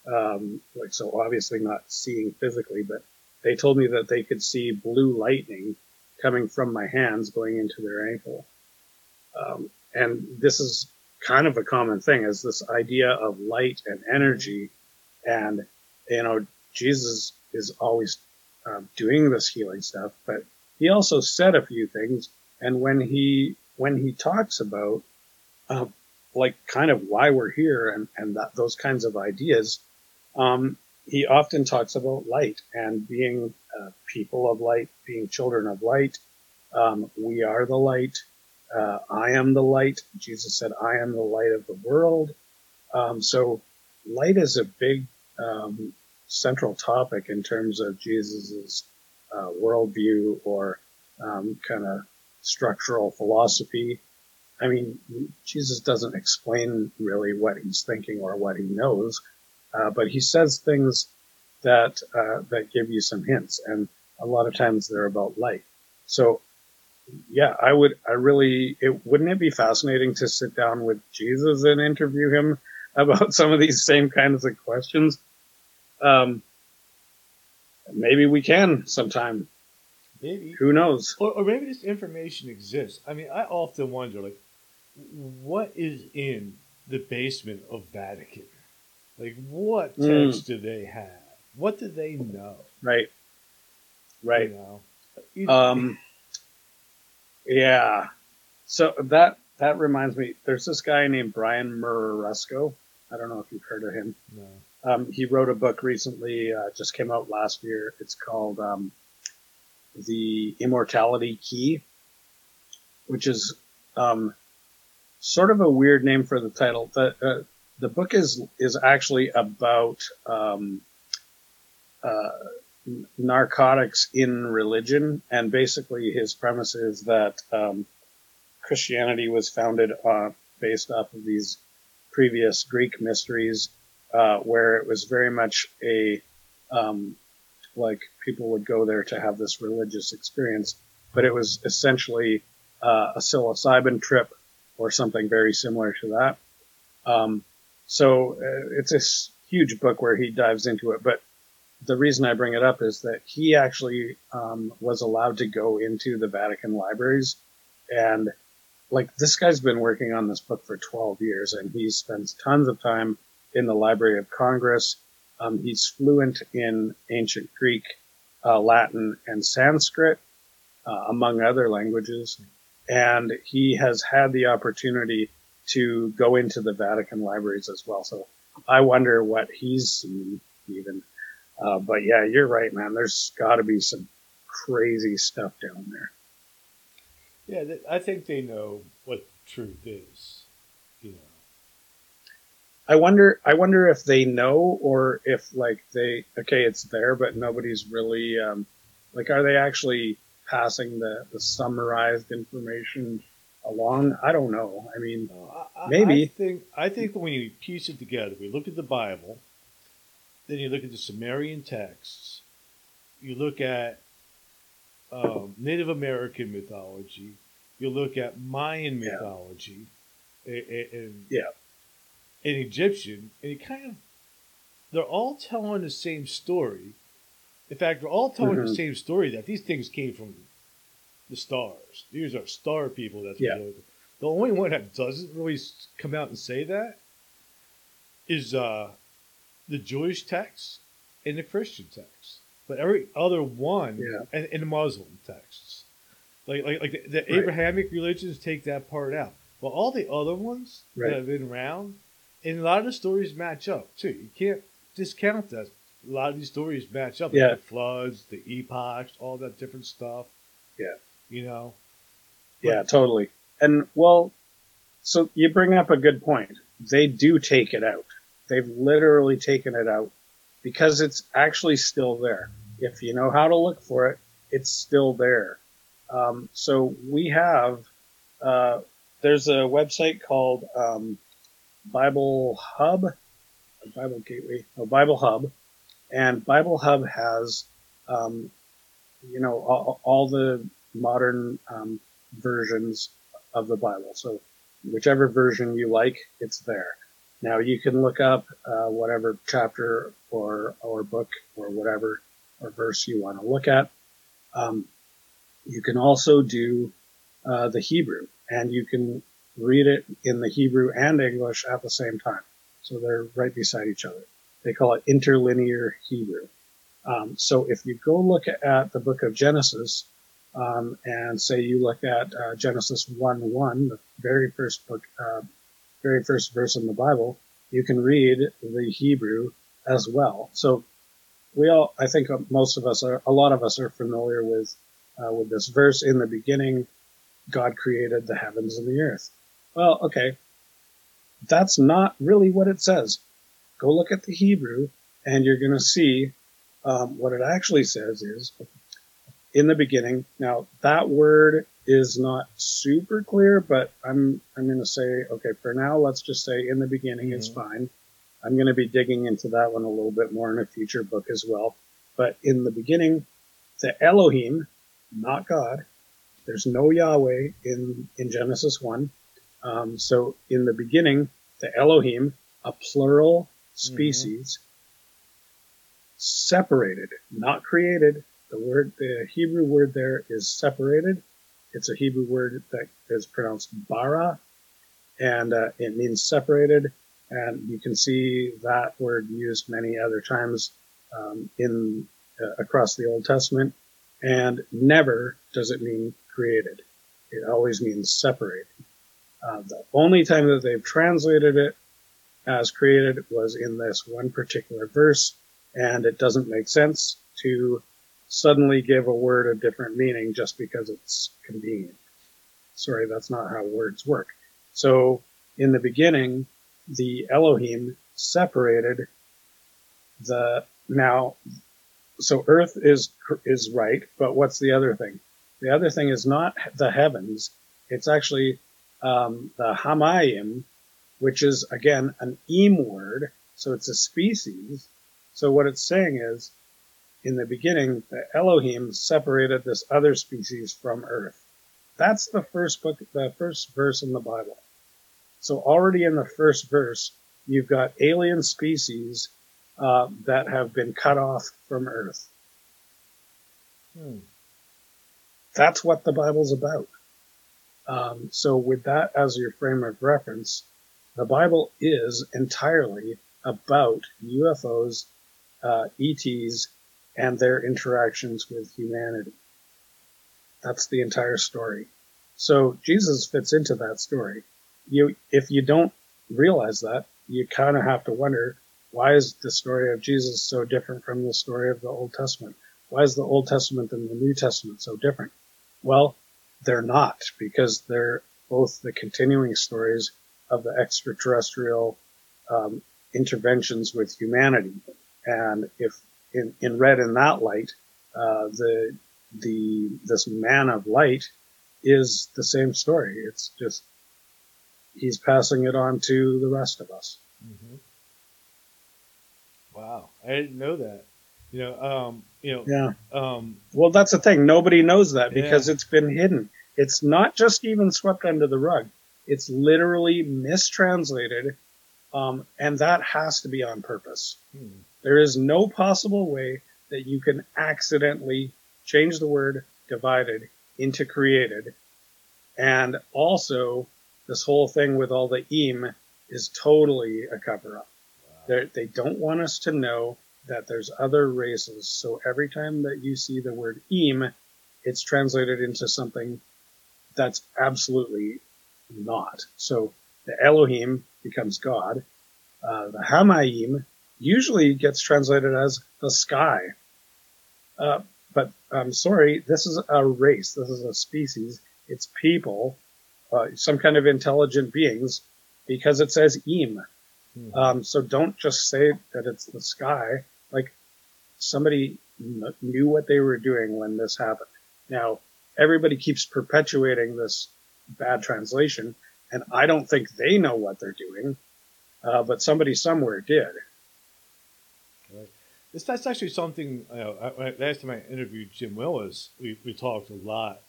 um, like so obviously not seeing physically, but they told me that they could see blue lightning coming from my hands going into their ankle. Um, and this is kind of a common thing is this idea of light and energy. And, you know, Jesus is always uh, doing this healing stuff, but he also said a few things. And when he, when he talks about, uh, like kind of why we're here and, and that, those kinds of ideas, um, he often talks about light and being uh, people of light, being children of light. Um, we are the light. Uh, I am the light. Jesus said, I am the light of the world. Um, so light is a big um, central topic in terms of Jesus's uh, worldview or um, kind of structural philosophy. I mean, Jesus doesn't explain really what he's thinking or what he knows. Uh, but he says things that uh, that give you some hints, and a lot of times they're about light. So, yeah, I would, I really, it wouldn't it be fascinating to sit down with Jesus and interview him about some of these same kinds of questions? Um, maybe we can sometime. Maybe. Who knows? Or, or maybe this information exists. I mean, I often wonder, like, what is in the basement of Vatican? Like, what Mm. do they have? What do they know? Right. Right. You know? Um, yeah. So that that reminds me. There's this guy named Brian Muraresku. I don't know if you've heard of him. no. Um, he wrote a book recently, uh, just came out last year. It's called um, The Immortality Key, which is um, sort of a weird name for the title. The uh, the book is is actually about um, uh, narcotics in religion, and basically his premise is that um, Christianity was founded uh, based off of these previous Greek mysteries uh, where it was very much a um, like people would go there to have this religious experience, but it was essentially uh, a psilocybin trip or something very similar to that. Um, so uh, it's a s- huge book where he dives into it, but the reason I bring it up is that he actually um, was allowed to go into the Vatican libraries and like this guy's been working on this book for 12 years and he spends tons of time in the Library of Congress. Um, he's fluent in ancient Greek, uh, Latin, and Sanskrit. uh, among other languages. And he has had the opportunity to go into the Vatican libraries as well. So I wonder what he's seen even. Uh, but yeah, you're right, man. There's got to be some crazy stuff down there. Yeah, I think they know what truth is. I wonder. I wonder if they know, or if like they okay, it's there, but nobody's really um, like, are they actually passing the the summarized information along? I don't know. I mean, I- Maybe. I think I think when you piece it together, we look at the Bible, then you look at the Sumerian texts, you look at um, Native American mythology, you look at Mayan mythology, a- a- and Yeah. And Egyptian, and you kind of they're all telling the same story. In fact, they're all telling the Mhm. same story that these things came from the stars. These are star people. That's Yeah. the only one that doesn't really come out and say that is uh, the Jewish text and the Christian text. But every other one, Yeah. and, and the Muslim texts, like like like the, the Right. Abrahamic religions take that part out. But all the other ones Right. that have been around, and a lot of the stories match up too. You can't discount that. A lot of these stories match up. like Yeah. the floods, the epochs, all that different stuff. Yeah. You know. Yeah, totally. And well, so you bring up a good point. They do take it out. They've literally taken it out because it's actually still there. If you know how to look for it, it's still there. Um, so we have, uh, there's a website called um, Bible Hub, Bible Gateway, no, Bible Hub, and Bible Hub has, um, you know, all, all the modern um, versions of the Bible. So whichever version you like, it's there. Now you can look up uh, whatever chapter or or book or whatever or verse you want to look at. Um, you can also do uh, the Hebrew, and you can read it in the Hebrew and English at the same time. So they're right beside each other. They call it interlinear Hebrew. Um, so if you go look at the book of Genesis, um, and say you look at uh, Genesis 1 1, the very first book, uh, very first verse in the Bible, you can read the Hebrew as well. So we all, I think most of us are, a lot of us are familiar with, uh, with this verse. In the beginning, God created the heavens and the earth. Well, okay. That's not really what it says. Go look at the Hebrew and you're going to see um, what it actually says is in the beginning. Now that word is not super clear, but I'm I'm going to say okay for now. Let's just say in the beginning is Mhm. fine. I'm going to be digging into that one a little bit more in a future book as well. But in the beginning, the Elohim, not God. There's no Yahweh in in Genesis one. Um, so in the beginning, the Elohim, a plural species, separated, not created. The word, the Hebrew word there is separated. It's a Hebrew word that is pronounced bara, and uh, it means separated. And you can see that word used many other times um, in uh, across the Old Testament. And never does it mean created. It always means separated. Uh, the only time that they've translated it as created was in this one particular verse, and it doesn't make sense to suddenly give a word a different meaning just because it's convenient. Sorry, that's not how words work. So in the beginning, the Elohim separated the now. So Earth is is right, but what's the other thing? The other thing is not the heavens. It's actually um, the Hamayim, which is again an im word. So it's a species. So what it's saying is, in the beginning, the Elohim separated this other species from Earth. That's the first book, the first verse in the Bible. So already in the first verse, you've got alien species uh, that have been cut off from Earth. Hmm. That's what the Bible's about. Um, so with that as your frame of reference, the Bible is entirely about UFOs, uh, ETs, and their interactions with humanity. that's the entire story. So Jesus fits into that story. You, if you don't realize that, you kind of have to wonder why is the story of Jesus so different from the story of the Old Testament? Why is the Old Testament and the New Testament so different? Well, they're not because they're both the continuing stories of the extraterrestrial um, interventions with humanity. And if in, in read in that light, uh, the the this man of light is the same story. It's just he's passing it on to the rest of us. Mm-hmm. Wow, I didn't know that. You know, um, you know, Yeah. um, Well, that's the thing. Nobody knows that because Yeah. it's been hidden. It's not just even swept under the rug. It's literally mistranslated, um, and that has to be on purpose. hmm, There is no possible way that you can accidentally change the word divided into created. And also, this whole thing with all the im is totally a cover up. They're, they don't want us to know that there's other races. So every time that you see the word "im," it's translated into something that's absolutely not. So the Elohim becomes God. Uh, the Hamayim usually gets translated as the sky. Uh, but I'm sorry, this is a race. This is a species. It's people, uh, some kind of intelligent beings, because it says im. hmm. Um, so don't just say that it's the sky. Like somebody knew what they were doing when this happened. Now everybody keeps perpetuating this bad translation, and I don't think they know what they're doing. Uh, but somebody somewhere did. This, that's actually something. You know, I, last time I interviewed Jim Willis, we, we talked a lot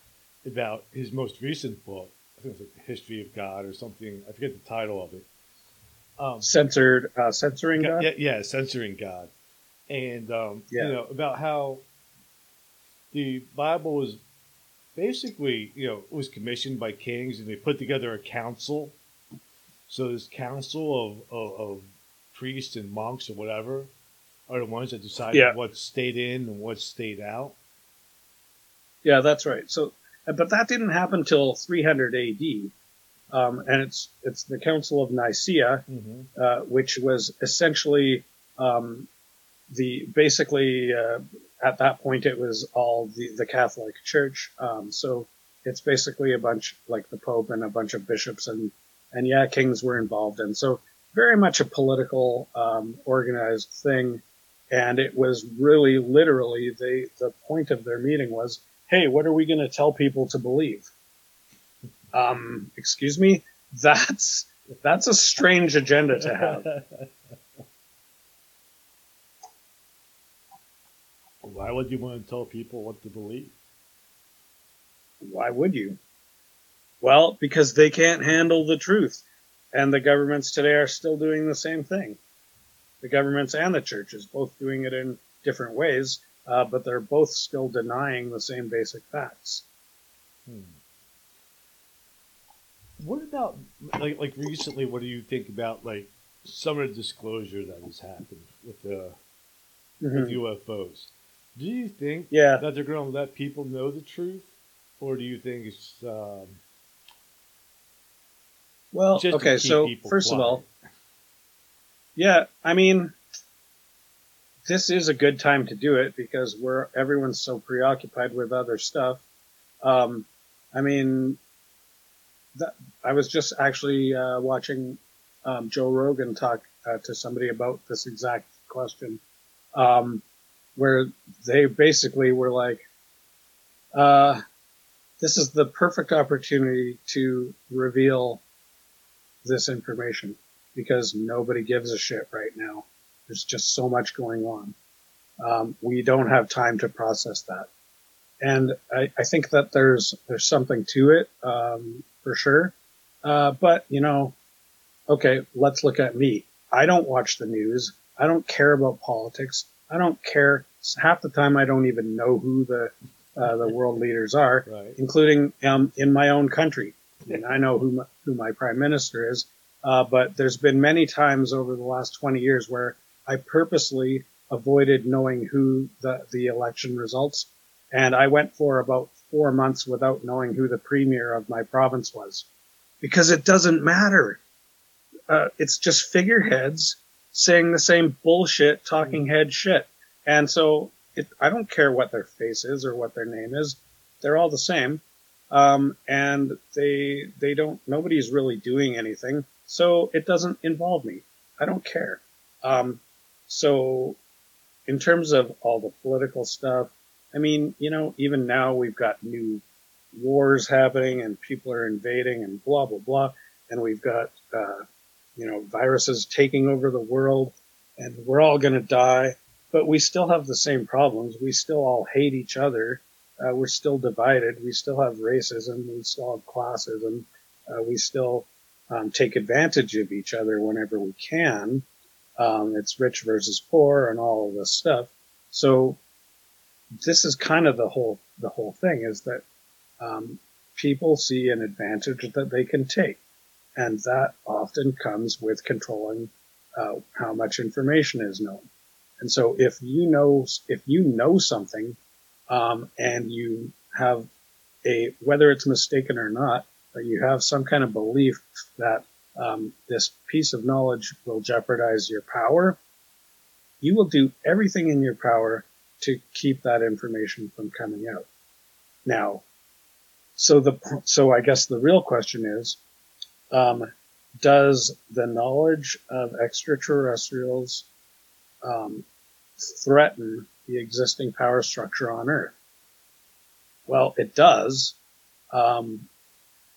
about his most recent book. I think it was like the History of God or something. I forget the title of it. Um, Censored, uh, censoring God. yeah, yeah, censoring God, and um, Yeah. you know about how the Bible was basically, you know, was commissioned by kings, and they put together a council. So this council of, of, of priests and monks or whatever are the ones that decide Yeah. what stayed in and what stayed out. Yeah, that's right. So, but that didn't happen till 300 AD, um, and it's it's the Council of Nicaea, Mm-hmm. uh, which was essentially um, the basically uh, at that point it was all the, the Catholic Church. Um, so it's basically a bunch like the Pope and a bunch of bishops and and yeah, kings were involved, and so very much a political um, organized thing. And it was really literally the the point of their meeting was, hey, what are we going to tell people to believe? Um, excuse me, that's that's a strange agenda to have. Why would you want to tell people what to believe? Why would you? Well, because they can't handle the truth. And the governments today are still doing the same thing. The governments and the churches, both doing it in different ways, uh, but they're both still denying the same basic facts. Hmm. What about like like recently? What do you think about like some of the disclosure that has happened with the with Mhm. UFOs? Do you think Yeah. that they're going to let people know the truth, or do you think it's um, Well, okay, so first of all, yeah, I mean, this is a good time to do it because we're everyone's so preoccupied with other stuff. Um, I mean, that, I was just actually uh, watching um, Joe Rogan talk uh, to somebody about this exact question, um, where they basically were like, uh, "This is the perfect opportunity to reveal this information because nobody gives a shit right now. There's just so much going on. Um, we don't have time to process that. And I, I think that there's there's something to it um, for sure. Uh, but you know, okay, let's look at me. I don't watch the news. I don't care about politics. I don't care. Half the time, I don't even know who the uh, the world leaders are right? including um, in my own country. I mean, I know who my, who my prime minister is, uh, but there's been many times over the last 20 years where I purposely avoided knowing who the, the election results, and I went for about four months without knowing who the premier of my province was because it doesn't matter. Uh, it's just figureheads saying the same bullshit, talking head shit. And so it, I don't care what their face is or what their name is. They're all the same. Um, and they, they don't, nobody's really doing anything. So it doesn't involve me. I don't care. Um, so in terms of all the political stuff, I mean, you know, even now we've got new wars happening and people are invading and blah, blah, blah. And we've got, uh, you know, viruses taking over the world and we're all going to die, but we still have the same problems. We still all hate each other. Uh, we're still divided. We still have racism. We still have classism. Uh, we still um, take advantage of each other whenever we can. Um, it's rich versus poor and all of this stuff. So this is kind of the whole the whole thing is that um, people see an advantage that they can take, and that often comes with controlling uh, how much information is known. And so, if you know if you know something, um, and you have a whether it's mistaken or not, but you have some kind of belief that um, this piece of knowledge will jeopardize your power, you will do everything in your power to keep that information from coming out. Now, so the so I guess the real question is, um, does the knowledge of extraterrestrials um, threaten the existing power structure on Earth? Well, it does. Um,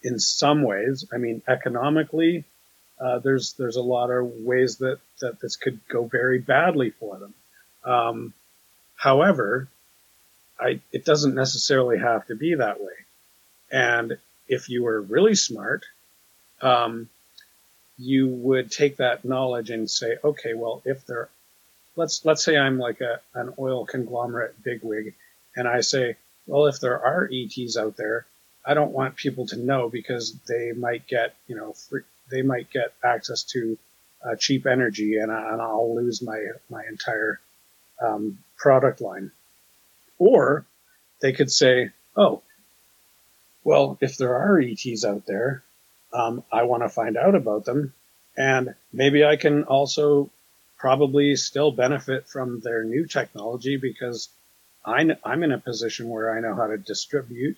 in some ways, I mean, economically, uh, there's there's a lot of ways that that this could go very badly for them. Um, however, I, it doesn't necessarily have to be that way. And if you were really smart, um, you would take that knowledge and say, okay, well, if there, let's let's say I'm like a an oil conglomerate bigwig, and I say, well, if there are ETs out there, I don't want people to know because they might get, you know, free, they might get access to uh, cheap energy, and, I, and I'll lose my my entire um, product line. Or they could say, oh, well, if there are ETs out there, um, I want to find out about them. And maybe I can also probably still benefit from their new technology because I, I'm in a position where I know how to distribute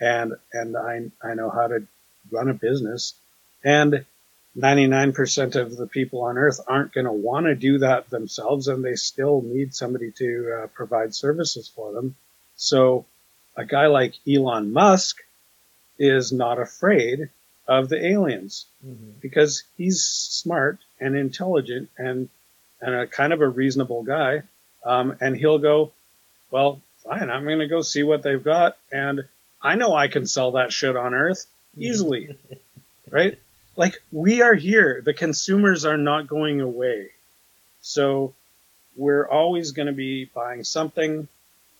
and, and I, I know how to run a business. And 99% of the people on earth aren't going to want to do that themselves and they still need somebody to uh, provide services for them. So a guy like Elon Musk is not afraid of the aliens mm-hmm. because he's smart and intelligent and and a kind of a reasonable guy. Um, and he'll go, well, fine, I'm going to go see what they've got, and I know I can sell that shit on Earth easily, right? Like we are here, the consumers are not going away, so we're always going to be buying something.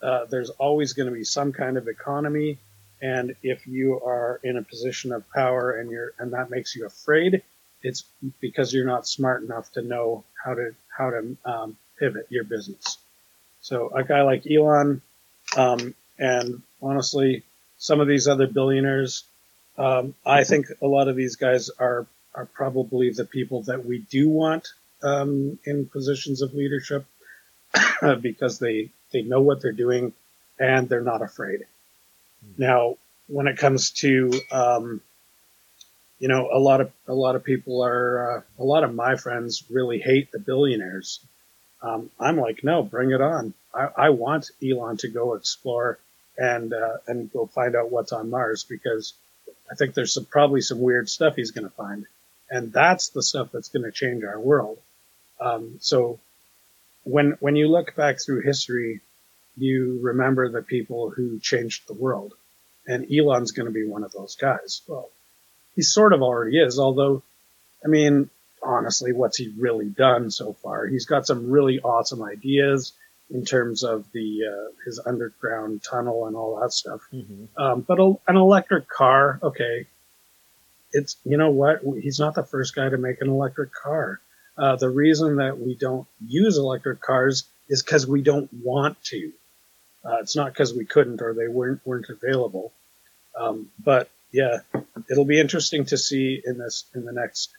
Uh, there's always going to be some kind of economy and if you are in a position of power and you're, and that makes you afraid, it's because you're not smart enough to know how to, how to um, pivot your business. So a guy like Elon, um, and honestly, some of these other billionaires, um, I think a lot of these guys are, are probably the people that we do want, um, in positions of leadership because they, they know what they're doing and they're not afraid. Now, when it comes to, um, you know, a lot of a lot of people are uh, a lot of my friends really hate the billionaires. Um, I'm like, no, bring it on. I, I want Elon to go explore and uh, and go find out what's on Mars because I think there's some, probably some weird stuff he's going to find, and that's the stuff that's going to change our world. Um, so when when you look back through history, you remember the people who changed the world. And Elon's going to be one of those guys. Well, he sort of already is, although, I mean, honestly, what's he really done so far? He's got some really awesome ideas in terms of the uh, his underground tunnel and all that stuff. Mm-hmm. Um, but a, an electric car, okay, it's you know what? He's not the first guy to make an electric car. Uh, the reason that we don't use electric cars is because we don't want to. Uh, it's not because we couldn't or they weren't weren't available. Um, but yeah, it'll be interesting to see in this in the next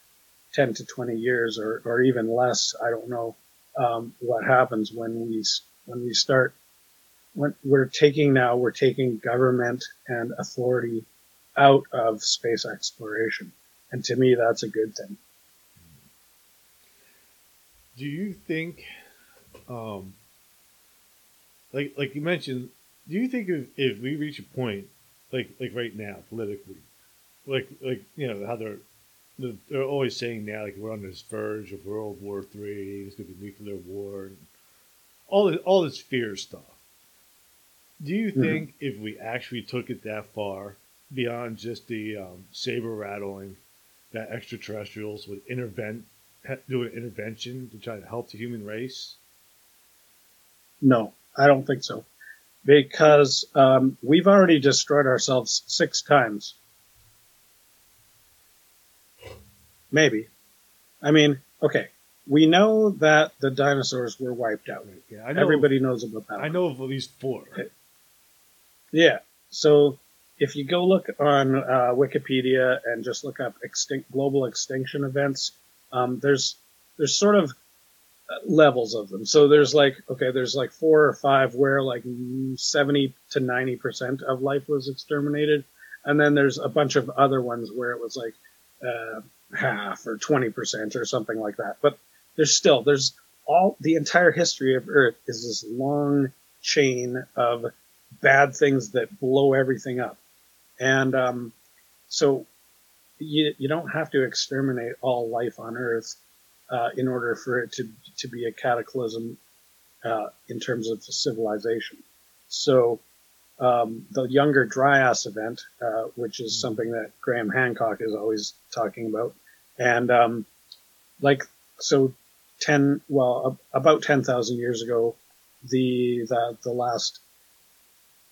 ten to twenty years, or or even less. I don't know um, what happens when we when we start. When we're taking now, we're taking government and authority out of space exploration, and to me, that's a good thing. Do you think, um, like like you mentioned, do you think if, if we reach a point, like like right now politically, like like you know how they're they're always saying now like we're on this verge of World War Three, it's going to be nuclear war, and all this all this fear stuff. Do you Mhm. think if we actually took it that far beyond just the um, saber rattling, that extraterrestrials would intervent, ha- do an intervention to try to help the human race? No, I don't think so. Because um, we've already destroyed ourselves six times. Maybe. I mean, okay. We know that the dinosaurs were wiped out. Yeah, I know. Everybody knows about that. I know of at least four. Yeah. So if you go look on uh, Wikipedia and just look up extinct global extinction events, um, there's there's sort of levels of them. So there's like okay, there's like four or five where like seventy to ninety percent of life was exterminated, and then there's a bunch of other ones where it was like uh, half or twenty percent or something like that. But there's still there's all the entire history of Earth is this long chain of bad things that blow everything up. And um, so you, you don't have to exterminate all life on Earth uh, in order for it to, to be a cataclysm uh, in terms of civilization. So um, the Younger Dryas event, uh, which is something that Graham Hancock is always talking about, and um, like so, ten well about ten thousand years ago, the the the last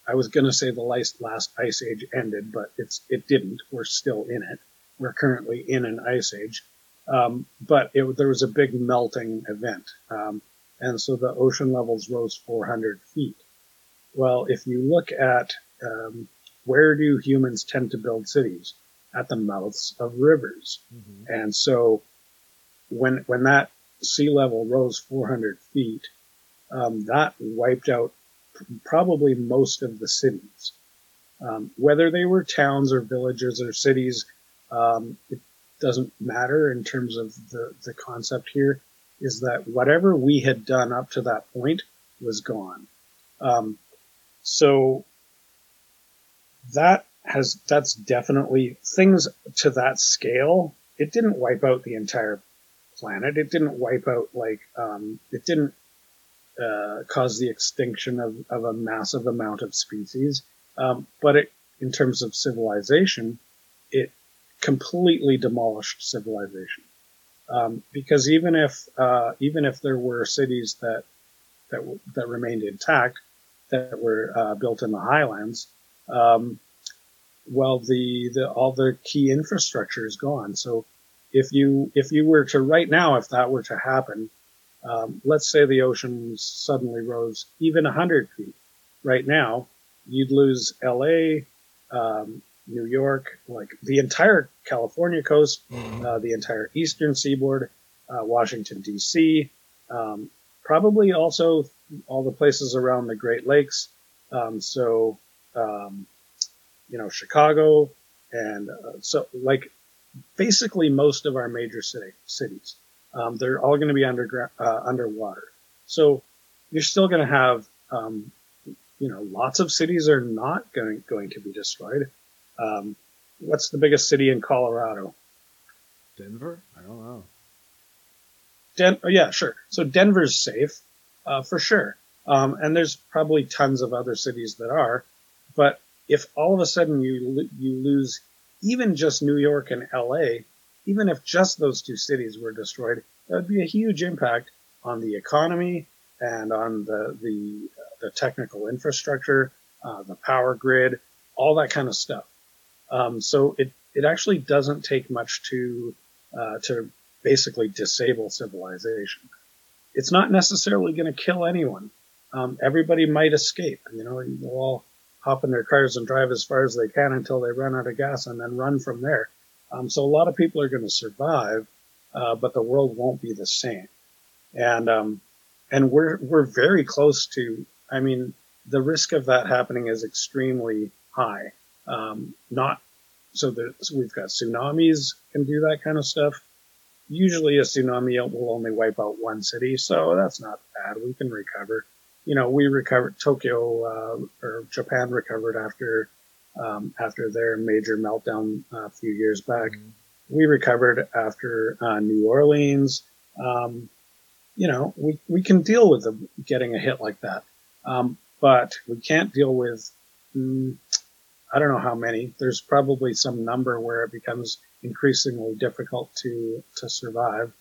I was going to say the last, last ice age ended, but it's it didn't. We're still in it. We're currently in an ice age, um, but it, there was a big melting event, um, and so the ocean levels rose 400 feet. Well, if you look at um, where do humans tend to build cities? At the mouths of rivers, Mm-hmm. and so when when that sea level rose 400 feet, um, that wiped out probably most of the cities. Um, whether they were towns or villages or cities, um, it doesn't matter in terms of the, the concept here, is that whatever we had done up to that point was gone. Um, so that has, that's definitely things to that scale. It didn't wipe out the entire planet. It didn't wipe out like, um, it didn't uh, cause the extinction of, of a massive amount of species. Um, but it, in terms of civilization, it completely demolished civilization. Um, because even if uh, even if there were cities that that that remained intact, that were uh, built in the highlands, um, well, the, the all the key infrastructure is gone. So if you if you were to right now, if that were to happen, um, let's say the ocean suddenly rose even 100 feet. Right now, you'd lose LA, um, New York, like the entire California coast, uh, the entire eastern seaboard, uh, Washington, D.C., um, probably also all the places around the Great Lakes. Um, so, um, you know, Chicago, and uh, so like basically most of our major city, cities. Um, they're all going to be underground, uh, underwater. So you're still going to have, um, you know, lots of cities are not going going to be destroyed. Um, what's the biggest city in Colorado? Denver? I don't know. Den- oh, yeah, sure. So Denver's safe, uh, for sure. Um, and there's probably tons of other cities that are. But if all of a sudden you you lose even just New York and L.A., even if just those two cities were destroyed, that would be a huge impact on the economy and on the the, the technical infrastructure, uh, the power grid, all that kind of stuff. Um, so it it actually doesn't take much to uh, to basically disable civilization. It's not necessarily going to kill anyone, um, everybody might escape. You know, they'll all hop in their cars and drive as far as they can until they run out of gas and then run from there. Um, so a lot of people are going to survive, uh, but the world won't be the same. And um, and we're we're very close to. I mean, the risk of that happening is extremely high. Um, not so that so we've got tsunamis can do that kind of stuff. Usually, a tsunami will only wipe out one city, so that's not bad. We can recover. You know, we recovered. Tokyo uh, or Japan recovered after um, after their major meltdown uh, a few years back. Mhm. We recovered after uh, New Orleans. Um, you know, we, we can deal with them getting a hit like that. Um, but we can't deal with, mm, I don't know how many. There's probably some number where it becomes increasingly difficult to, to survive.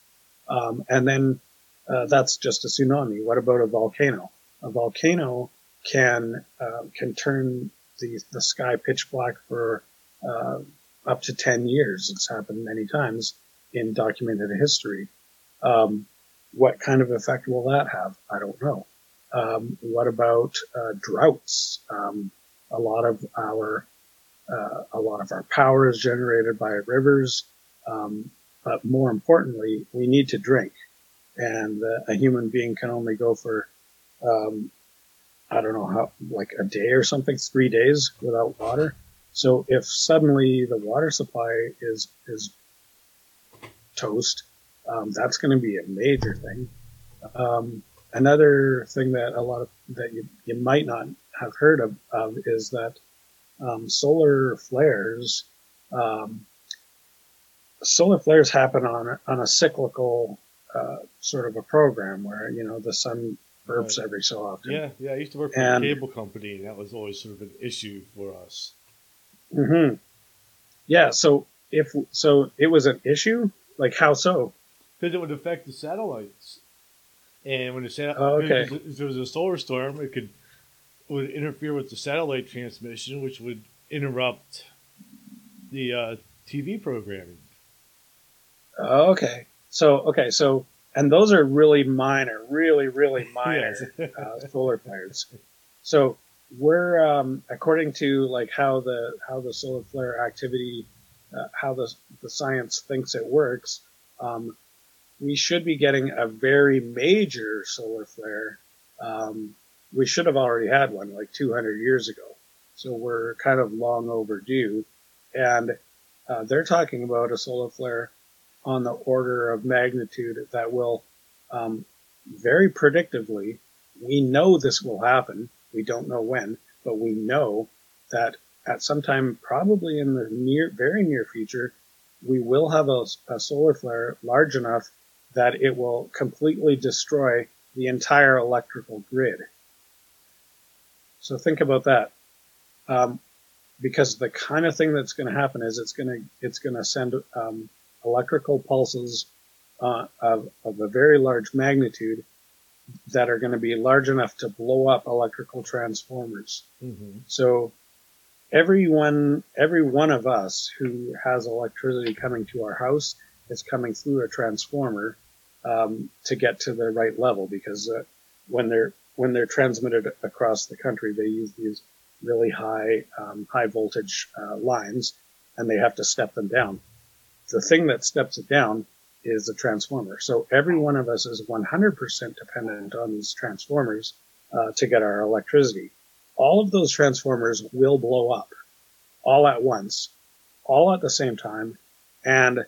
Um, and then, uh, that's just a tsunami. What about a volcano? A volcano can, uh, can turn the, the sky pitch black for, uh, up to 10 years. It's happened many times in documented history. Um, what kind of effect will that have? I don't know. Um, what about uh, droughts? A lot of our uh, a lot of our power is generated by rivers, um, but more importantly, we need to drink, and uh, a human being can only go for um, I don't know how like a day or something, three days without water. So if suddenly the water supply is is toast, um, that's going to be a major thing. Um, another thing that a lot of that you, you might not have heard of, of is that um, solar flares um, solar flares happen on a, on a cyclical uh, sort of a program where you know the sun burps Right. every so often. Yeah, yeah. I used to work for And- a cable company, and that was always sort of an issue for us. hmm Yeah. So if so, it was an issue. Like how so? because it would affect the satellites. And when the sat- Oh, okay. if there was a solar storm, it could would interfere with the satellite transmission, which would interrupt the uh, TV programming. Oh, okay. So okay. So and those are really minor, really really minor Yes. uh, solar flares. So we're um, according to like how the how the solar flare activity, uh, how the the science thinks it works. Um, we should be getting a very major solar flare. Um, we should have already had one like 200 years ago. So we're kind of long overdue. And uh, they're talking about a solar flare on the order of magnitude that will um, very predictively, we know this will happen. We don't know when, but we know that at some time, probably in the near, very near future, we will have a, a solar flare large enough that it will completely destroy the entire electrical grid. So think about that. Um, because the kind of thing that's going to happen is it's going to it's going to send um, electrical pulses uh, of, of a very large magnitude that are going to be large enough to blow up electrical transformers. hmm So everyone, every one of us who has electricity coming to our house is coming through a transformer um, to get to the right level because uh, when they're when they're transmitted across the country, they use these really high um, high voltage uh, lines, and they have to step them down. The thing that steps it down is a transformer. So every one of us is 100% dependent on these transformers uh, to get our electricity all of those transformers will blow up all at once, all at the same time, and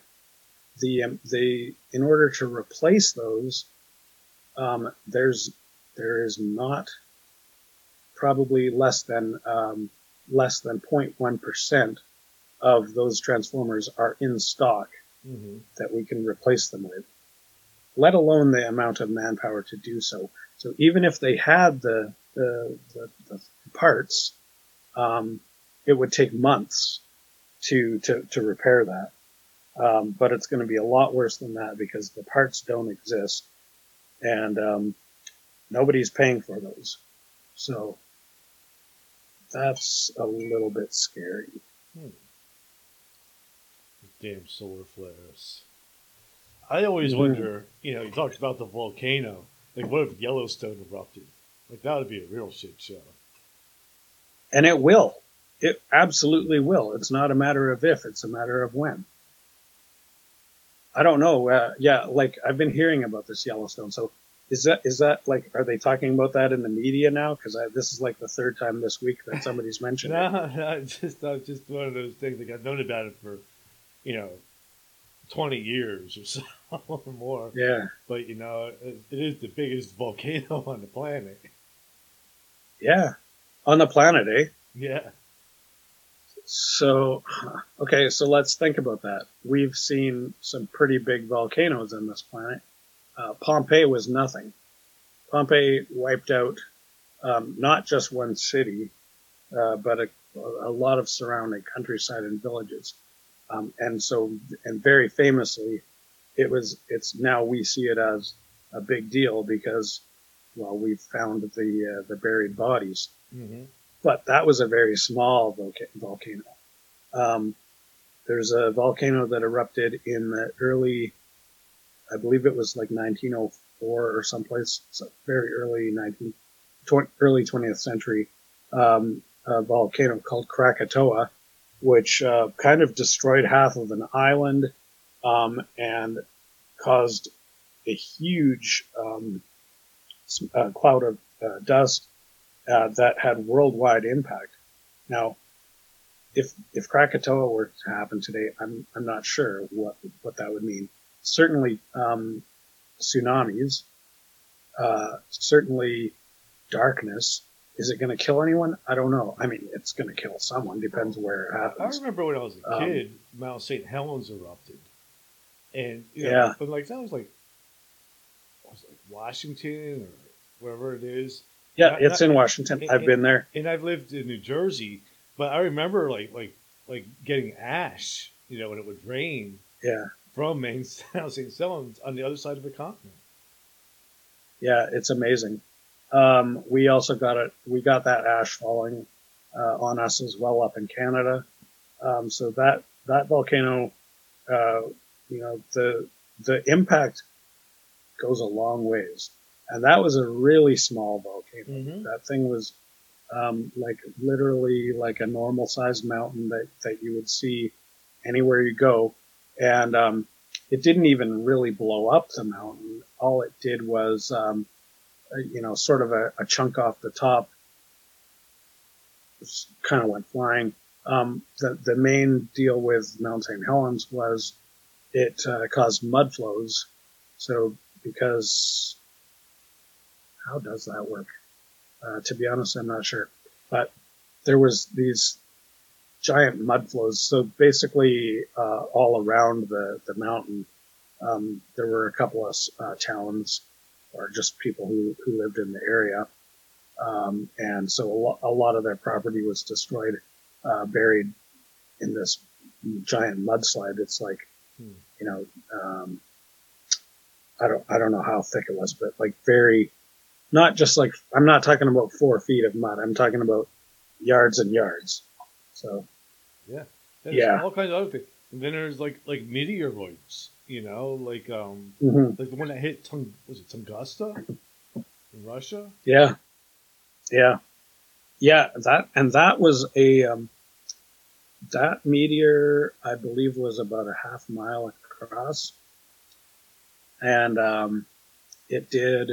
the um, the in order to replace those, um, there's there is not probably less than um, less than 0.1 percent of those transformers are in stock hmm that we can replace them with, let alone the amount of manpower to do so. So even if they had the the, the, the parts, um, it would take months to to, to repair that. Um, but it's going to be a lot worse than that because the parts don't exist, and um, nobody's paying for those. So that's a little bit scary. Damn solar flares. I always Mhm. wonder, you know, you talked about the volcano. Like, what if Yellowstone erupted? Like that would be a real shit show. And it will. It absolutely will. It's not a matter of if, it's a matter of when. I don't know. Uh, yeah, like I've been hearing about this Yellowstone. So is that is that like are they talking about that in the media now? Because this is like the third time this week that somebody's mentioned no, it. no, it's just uh, just one of those things. Like I've known about it for, you know, twenty years or so or more. Yeah, But you know, it, it is the biggest volcano on the planet. yeah, on the planet, eh? Yeah. So, okay, so let's think about that. We've seen some pretty big volcanoes on this planet. Uh, Pompeii was nothing. Pompeii wiped out um, not just one city, uh, but a, a lot of surrounding countryside and villages. Um, and so, and very famously, it was. It's now we see it as a big deal because, well, we've found the uh, the buried bodies hmm but that was a very small volca- volcano. Um, there's a volcano that erupted in the early, I believe it was like 1904 or someplace, so very early 19, tw- early 20th century, um, a volcano called Krakatoa, which uh, kind of destroyed half of an island um, and caused a huge um, uh, cloud of uh, dust uh, that had worldwide impact. Now, if if Krakatoa were to happen today, I'm I'm not sure what what that would mean. Certainly, um, tsunamis. Uh, certainly, darkness. Is it going to kill anyone? I don't know. I mean, it's going to kill someone. Depends where it happens. I remember when I was a Um, kid, Mount St. Helens erupted, and you know, Yeah. but like that was like, was like Washington or wherever it is, Yeah, not- it's not- in Washington. it- I've it- been there. and I've lived in New Jersey, but I remember like like like getting ash, you know, when it would rain Yeah, from Maine Mount St. Helens on the other side of the continent. yeah, it's amazing. Um, we also got it. We got that ash falling uh, on us as well up in Canada. Um, so that that volcano, uh, you know, the the impact goes a long ways, and that was a really small volcano. Mm-hmm. That thing was um, like literally like a normal sized mountain that that you would see anywhere you go, and um, it didn't even really blow up the mountain. All it did was, um, uh, you know, sort of a, a chunk off the top kind of went flying. Um, the, the main deal with Mount St. Helens was it uh, caused mud flows. So because how does that work? Uh, to be honest, I'm not sure. But there was these giant mud flows. So basically, uh, all around the the mountain, um, there were a couple of uh, towns or just people who who lived in the area, um, and so a, lo- a lot of their property was destroyed, uh, buried in this giant mudslide. It's like, Hmm. you know, um, I don't I don't know how thick it was, but like very, not just like I'm not talking about four feet of mud. I'm talking about yards and yards. So And Yeah. all kinds of other things. And then there's like like meteoroids, you know, like um mhm. like the one that hit Tung was it Tunguska in Russia? Yeah. Yeah. Yeah, that and that was a um, that meteor I believe was about a half mile across. And um, it did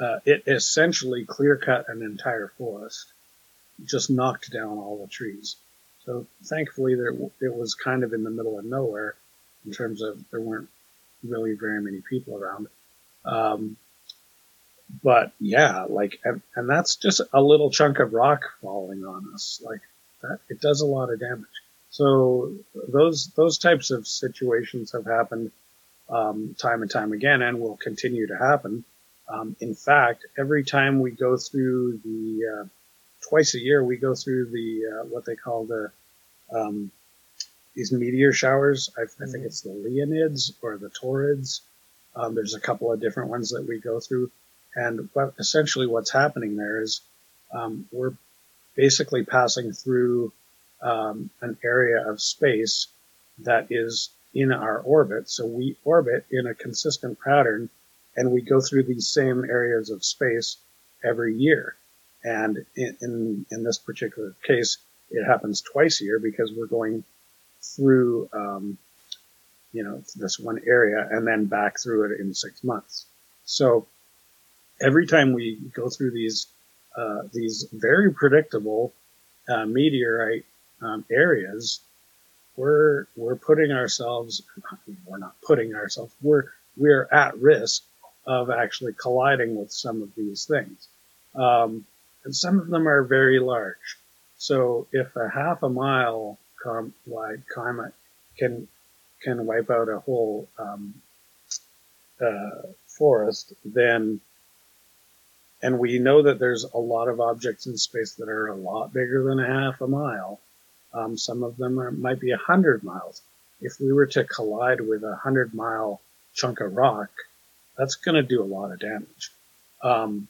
uh, it essentially clear cut an entire forest. Just knocked down all the trees. So thankfully there it was kind of in the middle of nowhere in terms of there weren't really very many people around. Um, but yeah, like, and, and that's just a little chunk of rock falling on us. Like that, it does a lot of damage. So those, those types of situations have happened, um, time and time again and will continue to happen. Um, in fact, every time we go through the, uh, twice a year, we go through the, uh, what they call the, um, these meteor showers. I, I think Mhm. it's the Leonids or the Taurids. Um, there's a couple of different ones that we go through. And what, essentially what's happening there is um, we're basically passing through um, an area of space that is in our orbit. So we orbit in a consistent pattern and we go through these same areas of space every year. And in, in, in this particular case, it happens twice a year because we're going through, um, you know, this one area and then back through it in six months. So every time we go through these, uh, these very predictable, uh, meteorite, um, areas, we're, we're putting ourselves, we're not putting ourselves, we're, we're at risk of actually colliding with some of these things. Um, and some of them are very large. So if a half a mile com- wide comet can can wipe out a whole um, uh, forest, then and we know that there's a lot of objects in space that are a lot bigger than a half a mile. Um, some of them are, might be a hundred miles. If we were to collide with a hundred mile chunk of rock, that's going to do a lot of damage. Um,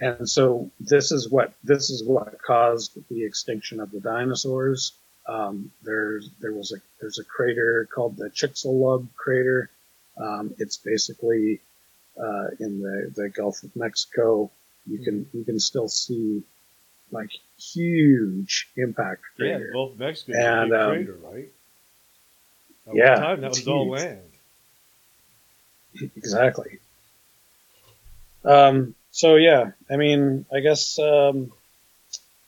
and so this is what this is what caused the extinction of the dinosaurs. Um, there's there was a there's a crater called the Chicxulub crater. Um, it's basically uh, in the, the Gulf of Mexico. You can you can still see like huge impact Yeah. Gulf of Mexico And, um, crater, right? At yeah, time that was all land. Exactly. Um, so yeah, I mean, I guess um,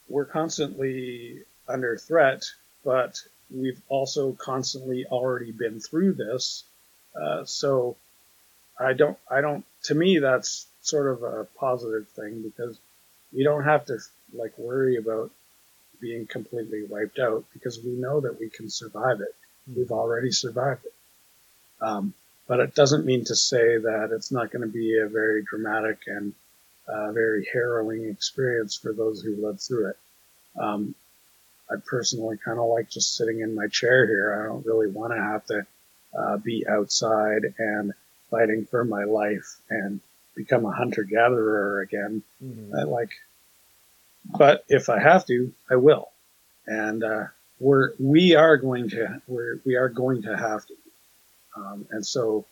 we're constantly under threat, but we've also constantly already been through this. Uh, so I don't, I don't. To me, that's sort of a positive thing because we don't have to like worry about being completely wiped out because we know that we can survive it. We've already survived it. Um, but it doesn't mean to say that it's not going to be a very dramatic and uh, very harrowing experience for those who lived through it. Um, I personally kind of like just sitting in my chair here. I don't really want to have to uh, be outside and fighting for my life and become a hunter gatherer again. Mhm. I like, but if I have to, I will. And, uh, we're, we are going to, we're, we are going to have to. Um, and so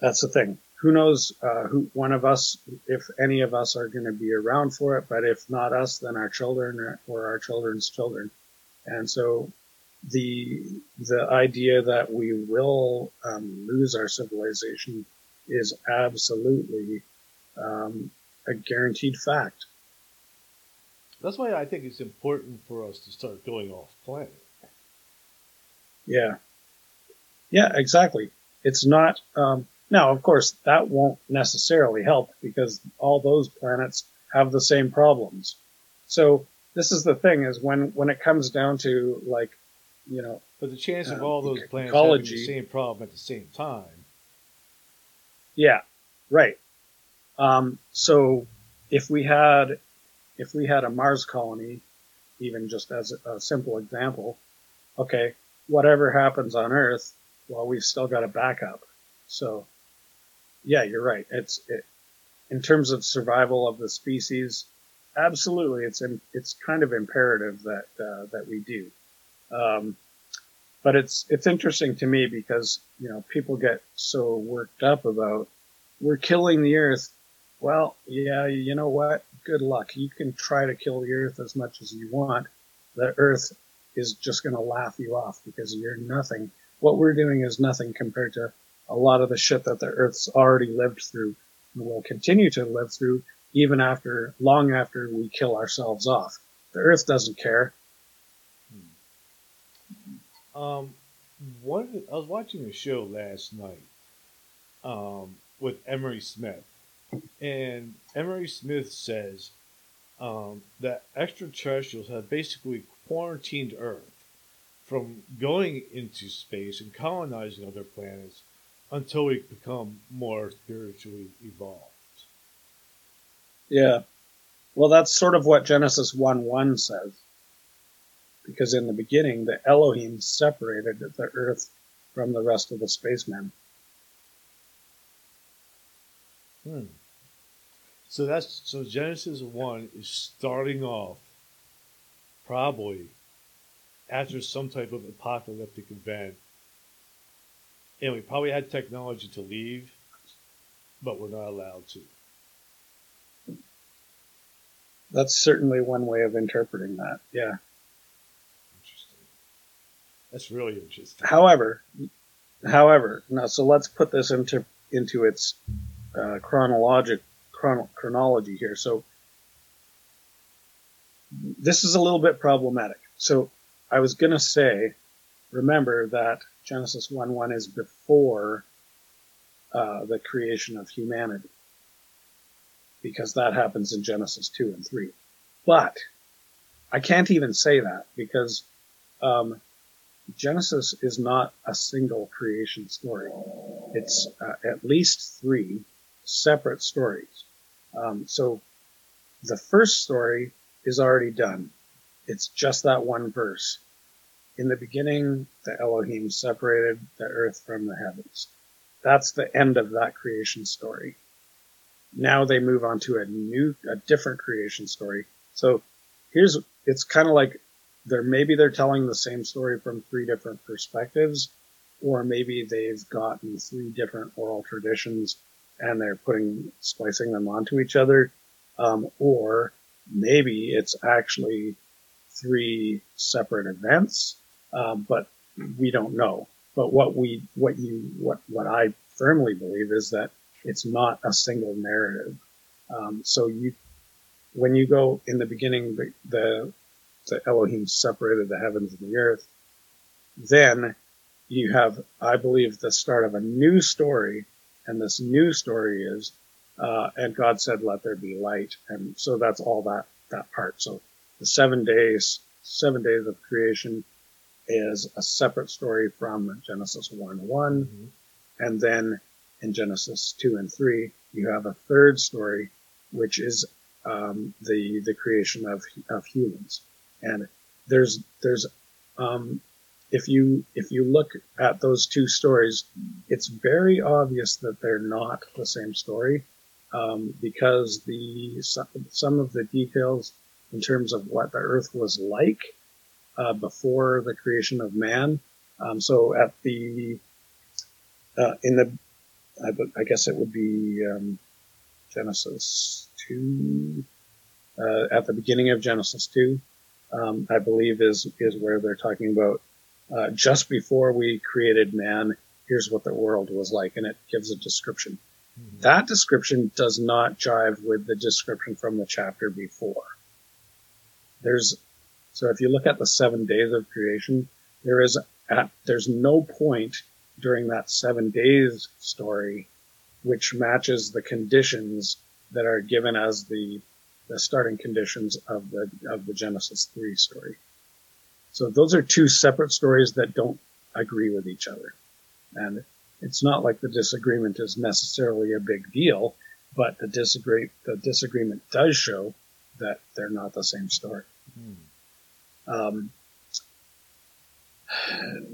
that's the thing. Who knows, uh, who, one of us, if any of us are going to be around for it, but if not us, then our children or, or our children's children. And so the, the idea that we will, um, lose our civilization is absolutely, um, a guaranteed fact. That's why I think it's important for us to start going off planet. Yeah. Yeah, exactly. It's not, um, now, of course, that won't necessarily help because all those planets have the same problems. So this is the thing is when, when it comes down to like, you know, But the chance of Uh, all those planets having the same problem at the same time. yeah, right. Um, so if we had, if we had a Mars colony, even just as a, a simple example, okay, whatever happens on Earth, well, we've still got a backup. So, yeah, you're right. It's it, in terms of survival of the species, absolutely, it's it's kind of imperative that uh, that we do. Um, but it's it's interesting to me because you know people get so worked up about we're killing the Earth. Well, yeah, you know what? Good luck. You can try to kill the Earth as much as you want. The Earth is just going to laugh you off because you're nothing. What we're doing is nothing compared to a lot of the shit that the Earth's already lived through and will continue to live through even after, long after we kill ourselves off. The Earth doesn't care. Um, one, I was watching a show last night um, with Emery Smith, and Emery Smith says um, that extraterrestrials have basically quarantined Earth from going into space and colonizing other planets until we become more spiritually evolved. Yeah. Well, that's sort of what Genesis 1 1 says. Because in the beginning, the Elohim separated the earth from the rest of the spacemen. Hmm. So that's so Genesis one is starting off probably after some type of apocalyptic event. And we probably had technology to leave, but we're not allowed to. That's certainly one way of interpreting that. Yeah. Interesting. That's really interesting. However, however, now so let's put this into into its uh, chronologic chron- chronology here. So this is a little bit problematic. So I was gonna say, remember that Genesis one one is before uh, the creation of humanity, because that happens in Genesis two and three. But I can't even say that because um, Genesis is not a single creation story. It's uh, at least three separate stories. Um, so the first story is already done. It's just that one verse. In the beginning, the Elohim separated the earth from the heavens. That's the end of that creation story. Now they move on to a new, a different creation story. So here's, it's kind of like they're maybe they're telling the same story from three different perspectives, or maybe they've gotten three different oral traditions and they're putting splicing them onto each other, um, or maybe it's actually three separate events, um, but we don't know. But what we what you what what I firmly believe is that it's not a single narrative. Um, so you when you go in the beginning the, the the Elohim separated the heavens and the earth. Then you have, I believe, the start of a new story, and this new story is, uh, and God said, "Let there be light," and so that's all that that part. So the seven days, seven days of creation, is a separate story from Genesis one one, Mm-hmm. and then in Genesis two and three, you have a third story, which is um, the the creation of of humans and there's there's um, if you if you look at those two stories, it's very obvious that they're not the same story um, because the some of the details in terms of what the Earth was like uh, before the creation of man. Um, so at the uh, in the I, I, guess it would be um, Genesis two uh, at the beginning of Genesis two um, I believe is is where they're talking about uh, just before we created man. Here's what the world was like, and it gives a description. Mhm. That description does not jive with the description from the chapter before. There's so if you look at the seven days of creation, there is at there's no point during that seven days story which matches the conditions that are given as the the starting conditions of the of the Genesis three story. So those are two separate stories that don't agree with each other, and it's not like the disagreement is necessarily a big deal, but the disagree the disagreement does show that they're not the same story. Hmm. Um,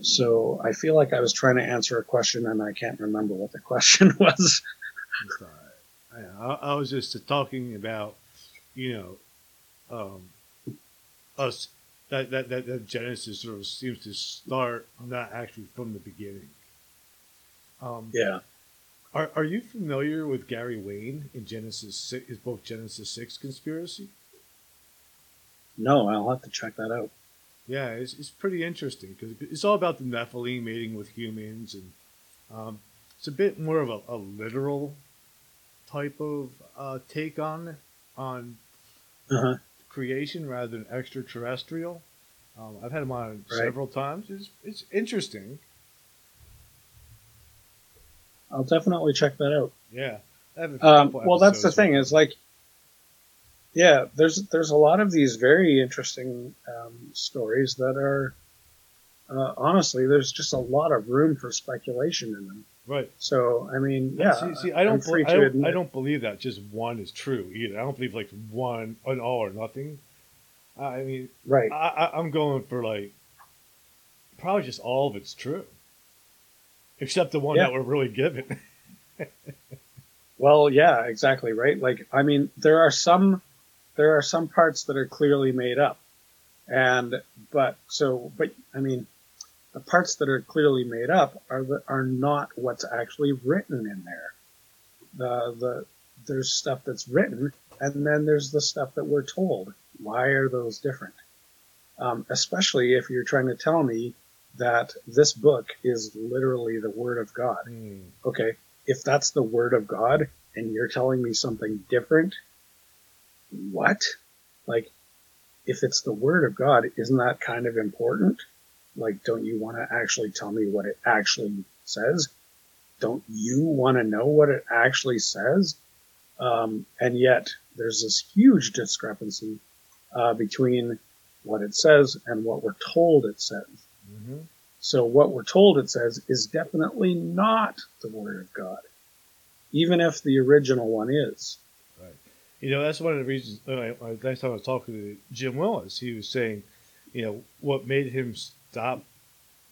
so I feel like I was trying to answer a question and I can't remember what the question was. Right. I, I was just talking about, you know, um, us that, that that that Genesis sort of seems to start not actually from the beginning. Um, yeah. Are Are you familiar with Gary Wayne in Genesis? Is both Genesis six conspiracy? No, I'll have to check that out. Yeah, it's, it's pretty interesting because it's all about the Nephilim mating with humans, and um, it's a bit more of a, a literal type of uh, take on on Uh-huh. creation rather than extraterrestrial. Um, I've had him on Right. several times. It's it's interesting. I'll definitely check that out. Yeah. I have a Um, well, that's the thing is like, yeah, there's there's a lot of these very interesting um, stories that are uh, honestly there's just a lot of room for speculation in them. right. So I mean, yeah, See, see I don't, free I don't, I don't believe that just one is true either. I don't believe like one, an all or nothing. I mean, right. I, I, I'm going for like probably just all of it's true, except the one Yeah. that we're really given. Well, yeah, exactly, right? Like, I mean, there are some, there are some parts that are clearly made up. And, but, so, but, I mean, the parts that are clearly made up are the, are not what's actually written in there. The, the, there's stuff that's written and then there's the stuff that we're told. Why are those different? Um, especially if you're trying to tell me that this book is literally the Word of God. Hmm. Okay, if that's the Word of God and you're telling me something different, what? Like, if it's the Word of God, isn't that kind of important? Like, don't you want to actually tell me what it actually says? Don't you want to know what it actually says? Um, and yet, there's this huge discrepancy uh, between what it says and what we're told it says. hmm So what we're told it says is definitely not the Word of God, even if the original one is. You know, that's one of the reasons. Uh, last time I was talking to Jim Willis, he was saying, you know, what made him stop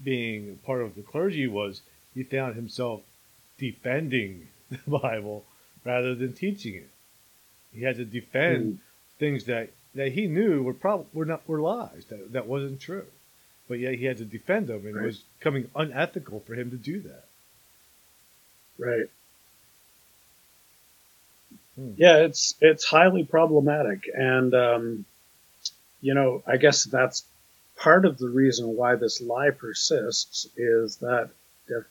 being part of the clergy was he found himself defending the Bible rather than teaching it. He had to defend things that, that he knew were probably were not were lies that that wasn't true, but yet he had to defend them, and Right. it was coming unethical for him to do that. Right. Hmm. Yeah, it's it's highly problematic, and um, you know, I guess that's part of the reason why this lie persists is that def-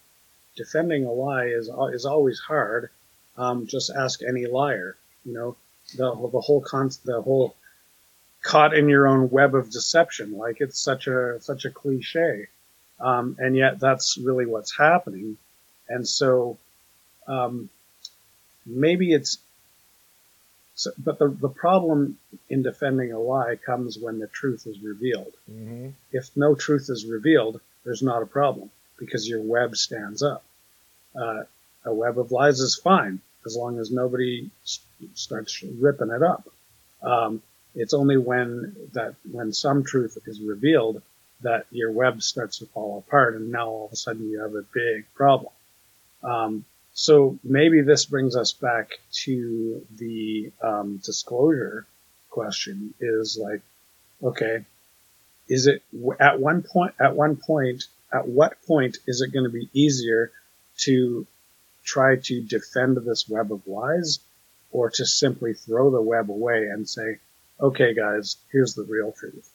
defending a lie is is always hard. Um, just ask any liar. You know, the the whole con the whole caught in your own web of deception. Like it's such a such a cliche, um, and yet that's really what's happening. And so, um, maybe it's so, but the, the problem in defending a lie comes when the truth is revealed. Mm-hmm. If no truth is revealed, there's not a problem because your web stands up. Uh, a web of lies is fine as long as nobody starts ripping it up. Um, it's only when that when some truth is revealed that your web starts to fall apart, and now all of a sudden you have a big problem. Um, so maybe this brings us back to the um, disclosure question: is like, okay, is it at one point? At one point, at what point is it going to be easier to try to defend this web of lies, or to simply throw the web away and say, okay, guys, here's the real truth?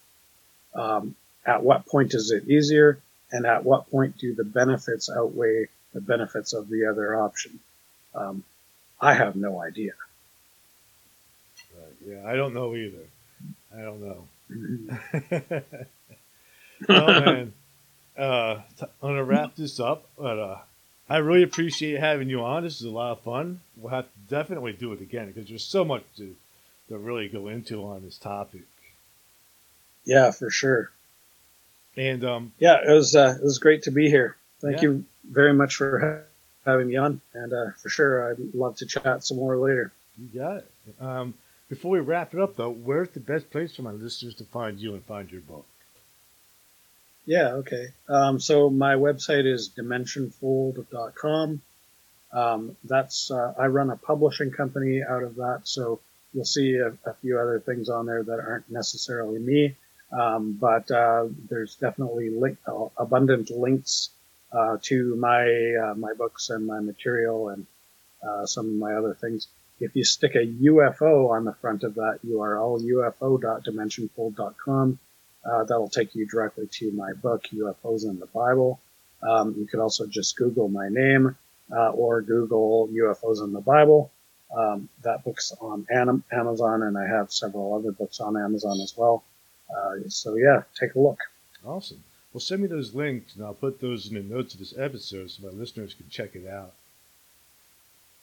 Um, at what point is it easier, and at what point do the benefits outweigh the benefits of the other option? Um, I have no idea. Right. Yeah, I don't know either. I don't know. well, man, uh, t- I'm gonna wrap this up, but uh, I really appreciate having you on. This is a lot of fun. We'll have to definitely do it again because there's so much to to really go into on this topic. Yeah, for sure. And um, Yeah, it was uh, it was great to be here. Thank Yeah. you very much for ha- having me on, and uh, for sure, I'd love to chat some more later. you got it. Um, before we wrap it up, though, where's the best place for my listeners to find you and find your book? Yeah, okay. Um, so my website is dimensionfold.com. Um, that's uh, I run a publishing company out of that, so you'll see a, a few other things on there that aren't necessarily me, um, but uh, there's definitely link, uh, abundant links to my uh, my books and my material and uh, some of my other things. If you stick a UFO on the front of that URL, ufo.dimensionfold.com, uh, that'll take you directly to my book, UFOs in the Bible. Um, you could also just Google my name uh, or Google UFOs in the Bible. Um, that book's on Am- Amazon, and I have several other books on Amazon as well. Uh, so yeah, take a look. Awesome. Well, send me those links, and I'll put those in the notes of this episode so my listeners can check it out.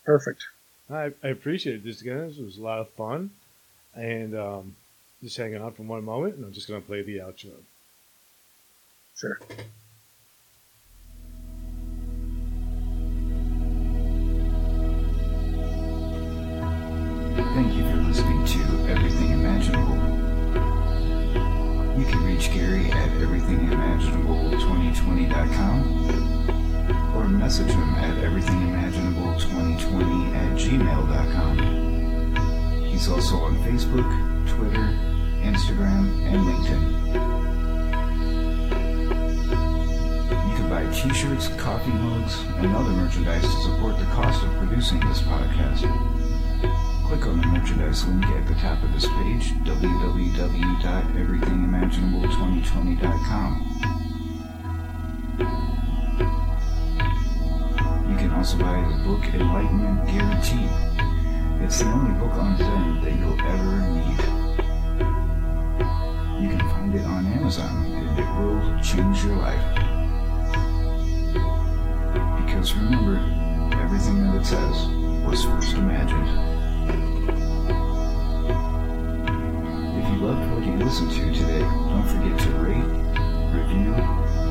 Perfect. I, I appreciate this, guys. It was a lot of fun. And um, just hanging on for one moment, and I'm just going to play the outro. Sure. Thank you for listening to Everything You can reach Gary at everythingimaginable2020.com or message him at everythingimaginable2020 at gmail.com. He's also on Facebook, Twitter, Instagram, and LinkedIn. You can buy t-shirts, coffee mugs, and other merchandise to support the cost of producing this podcast. Click on the merchandise link at the top of this page, www.everythingimaginable2020.com. You can also buy the book Enlightenment Guaranteed. It's the only book on Zen that you'll ever need. You can find it on Amazon and it will change your life. Because remember, everything that it says was first imagined. loved what you listened to today, don't forget to rate, review,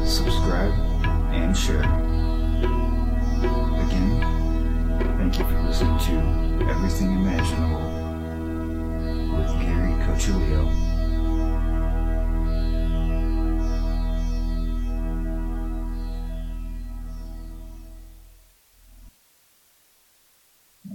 subscribe, and share. Again, thank you for listening to Everything Imaginable with Gary Cochilio.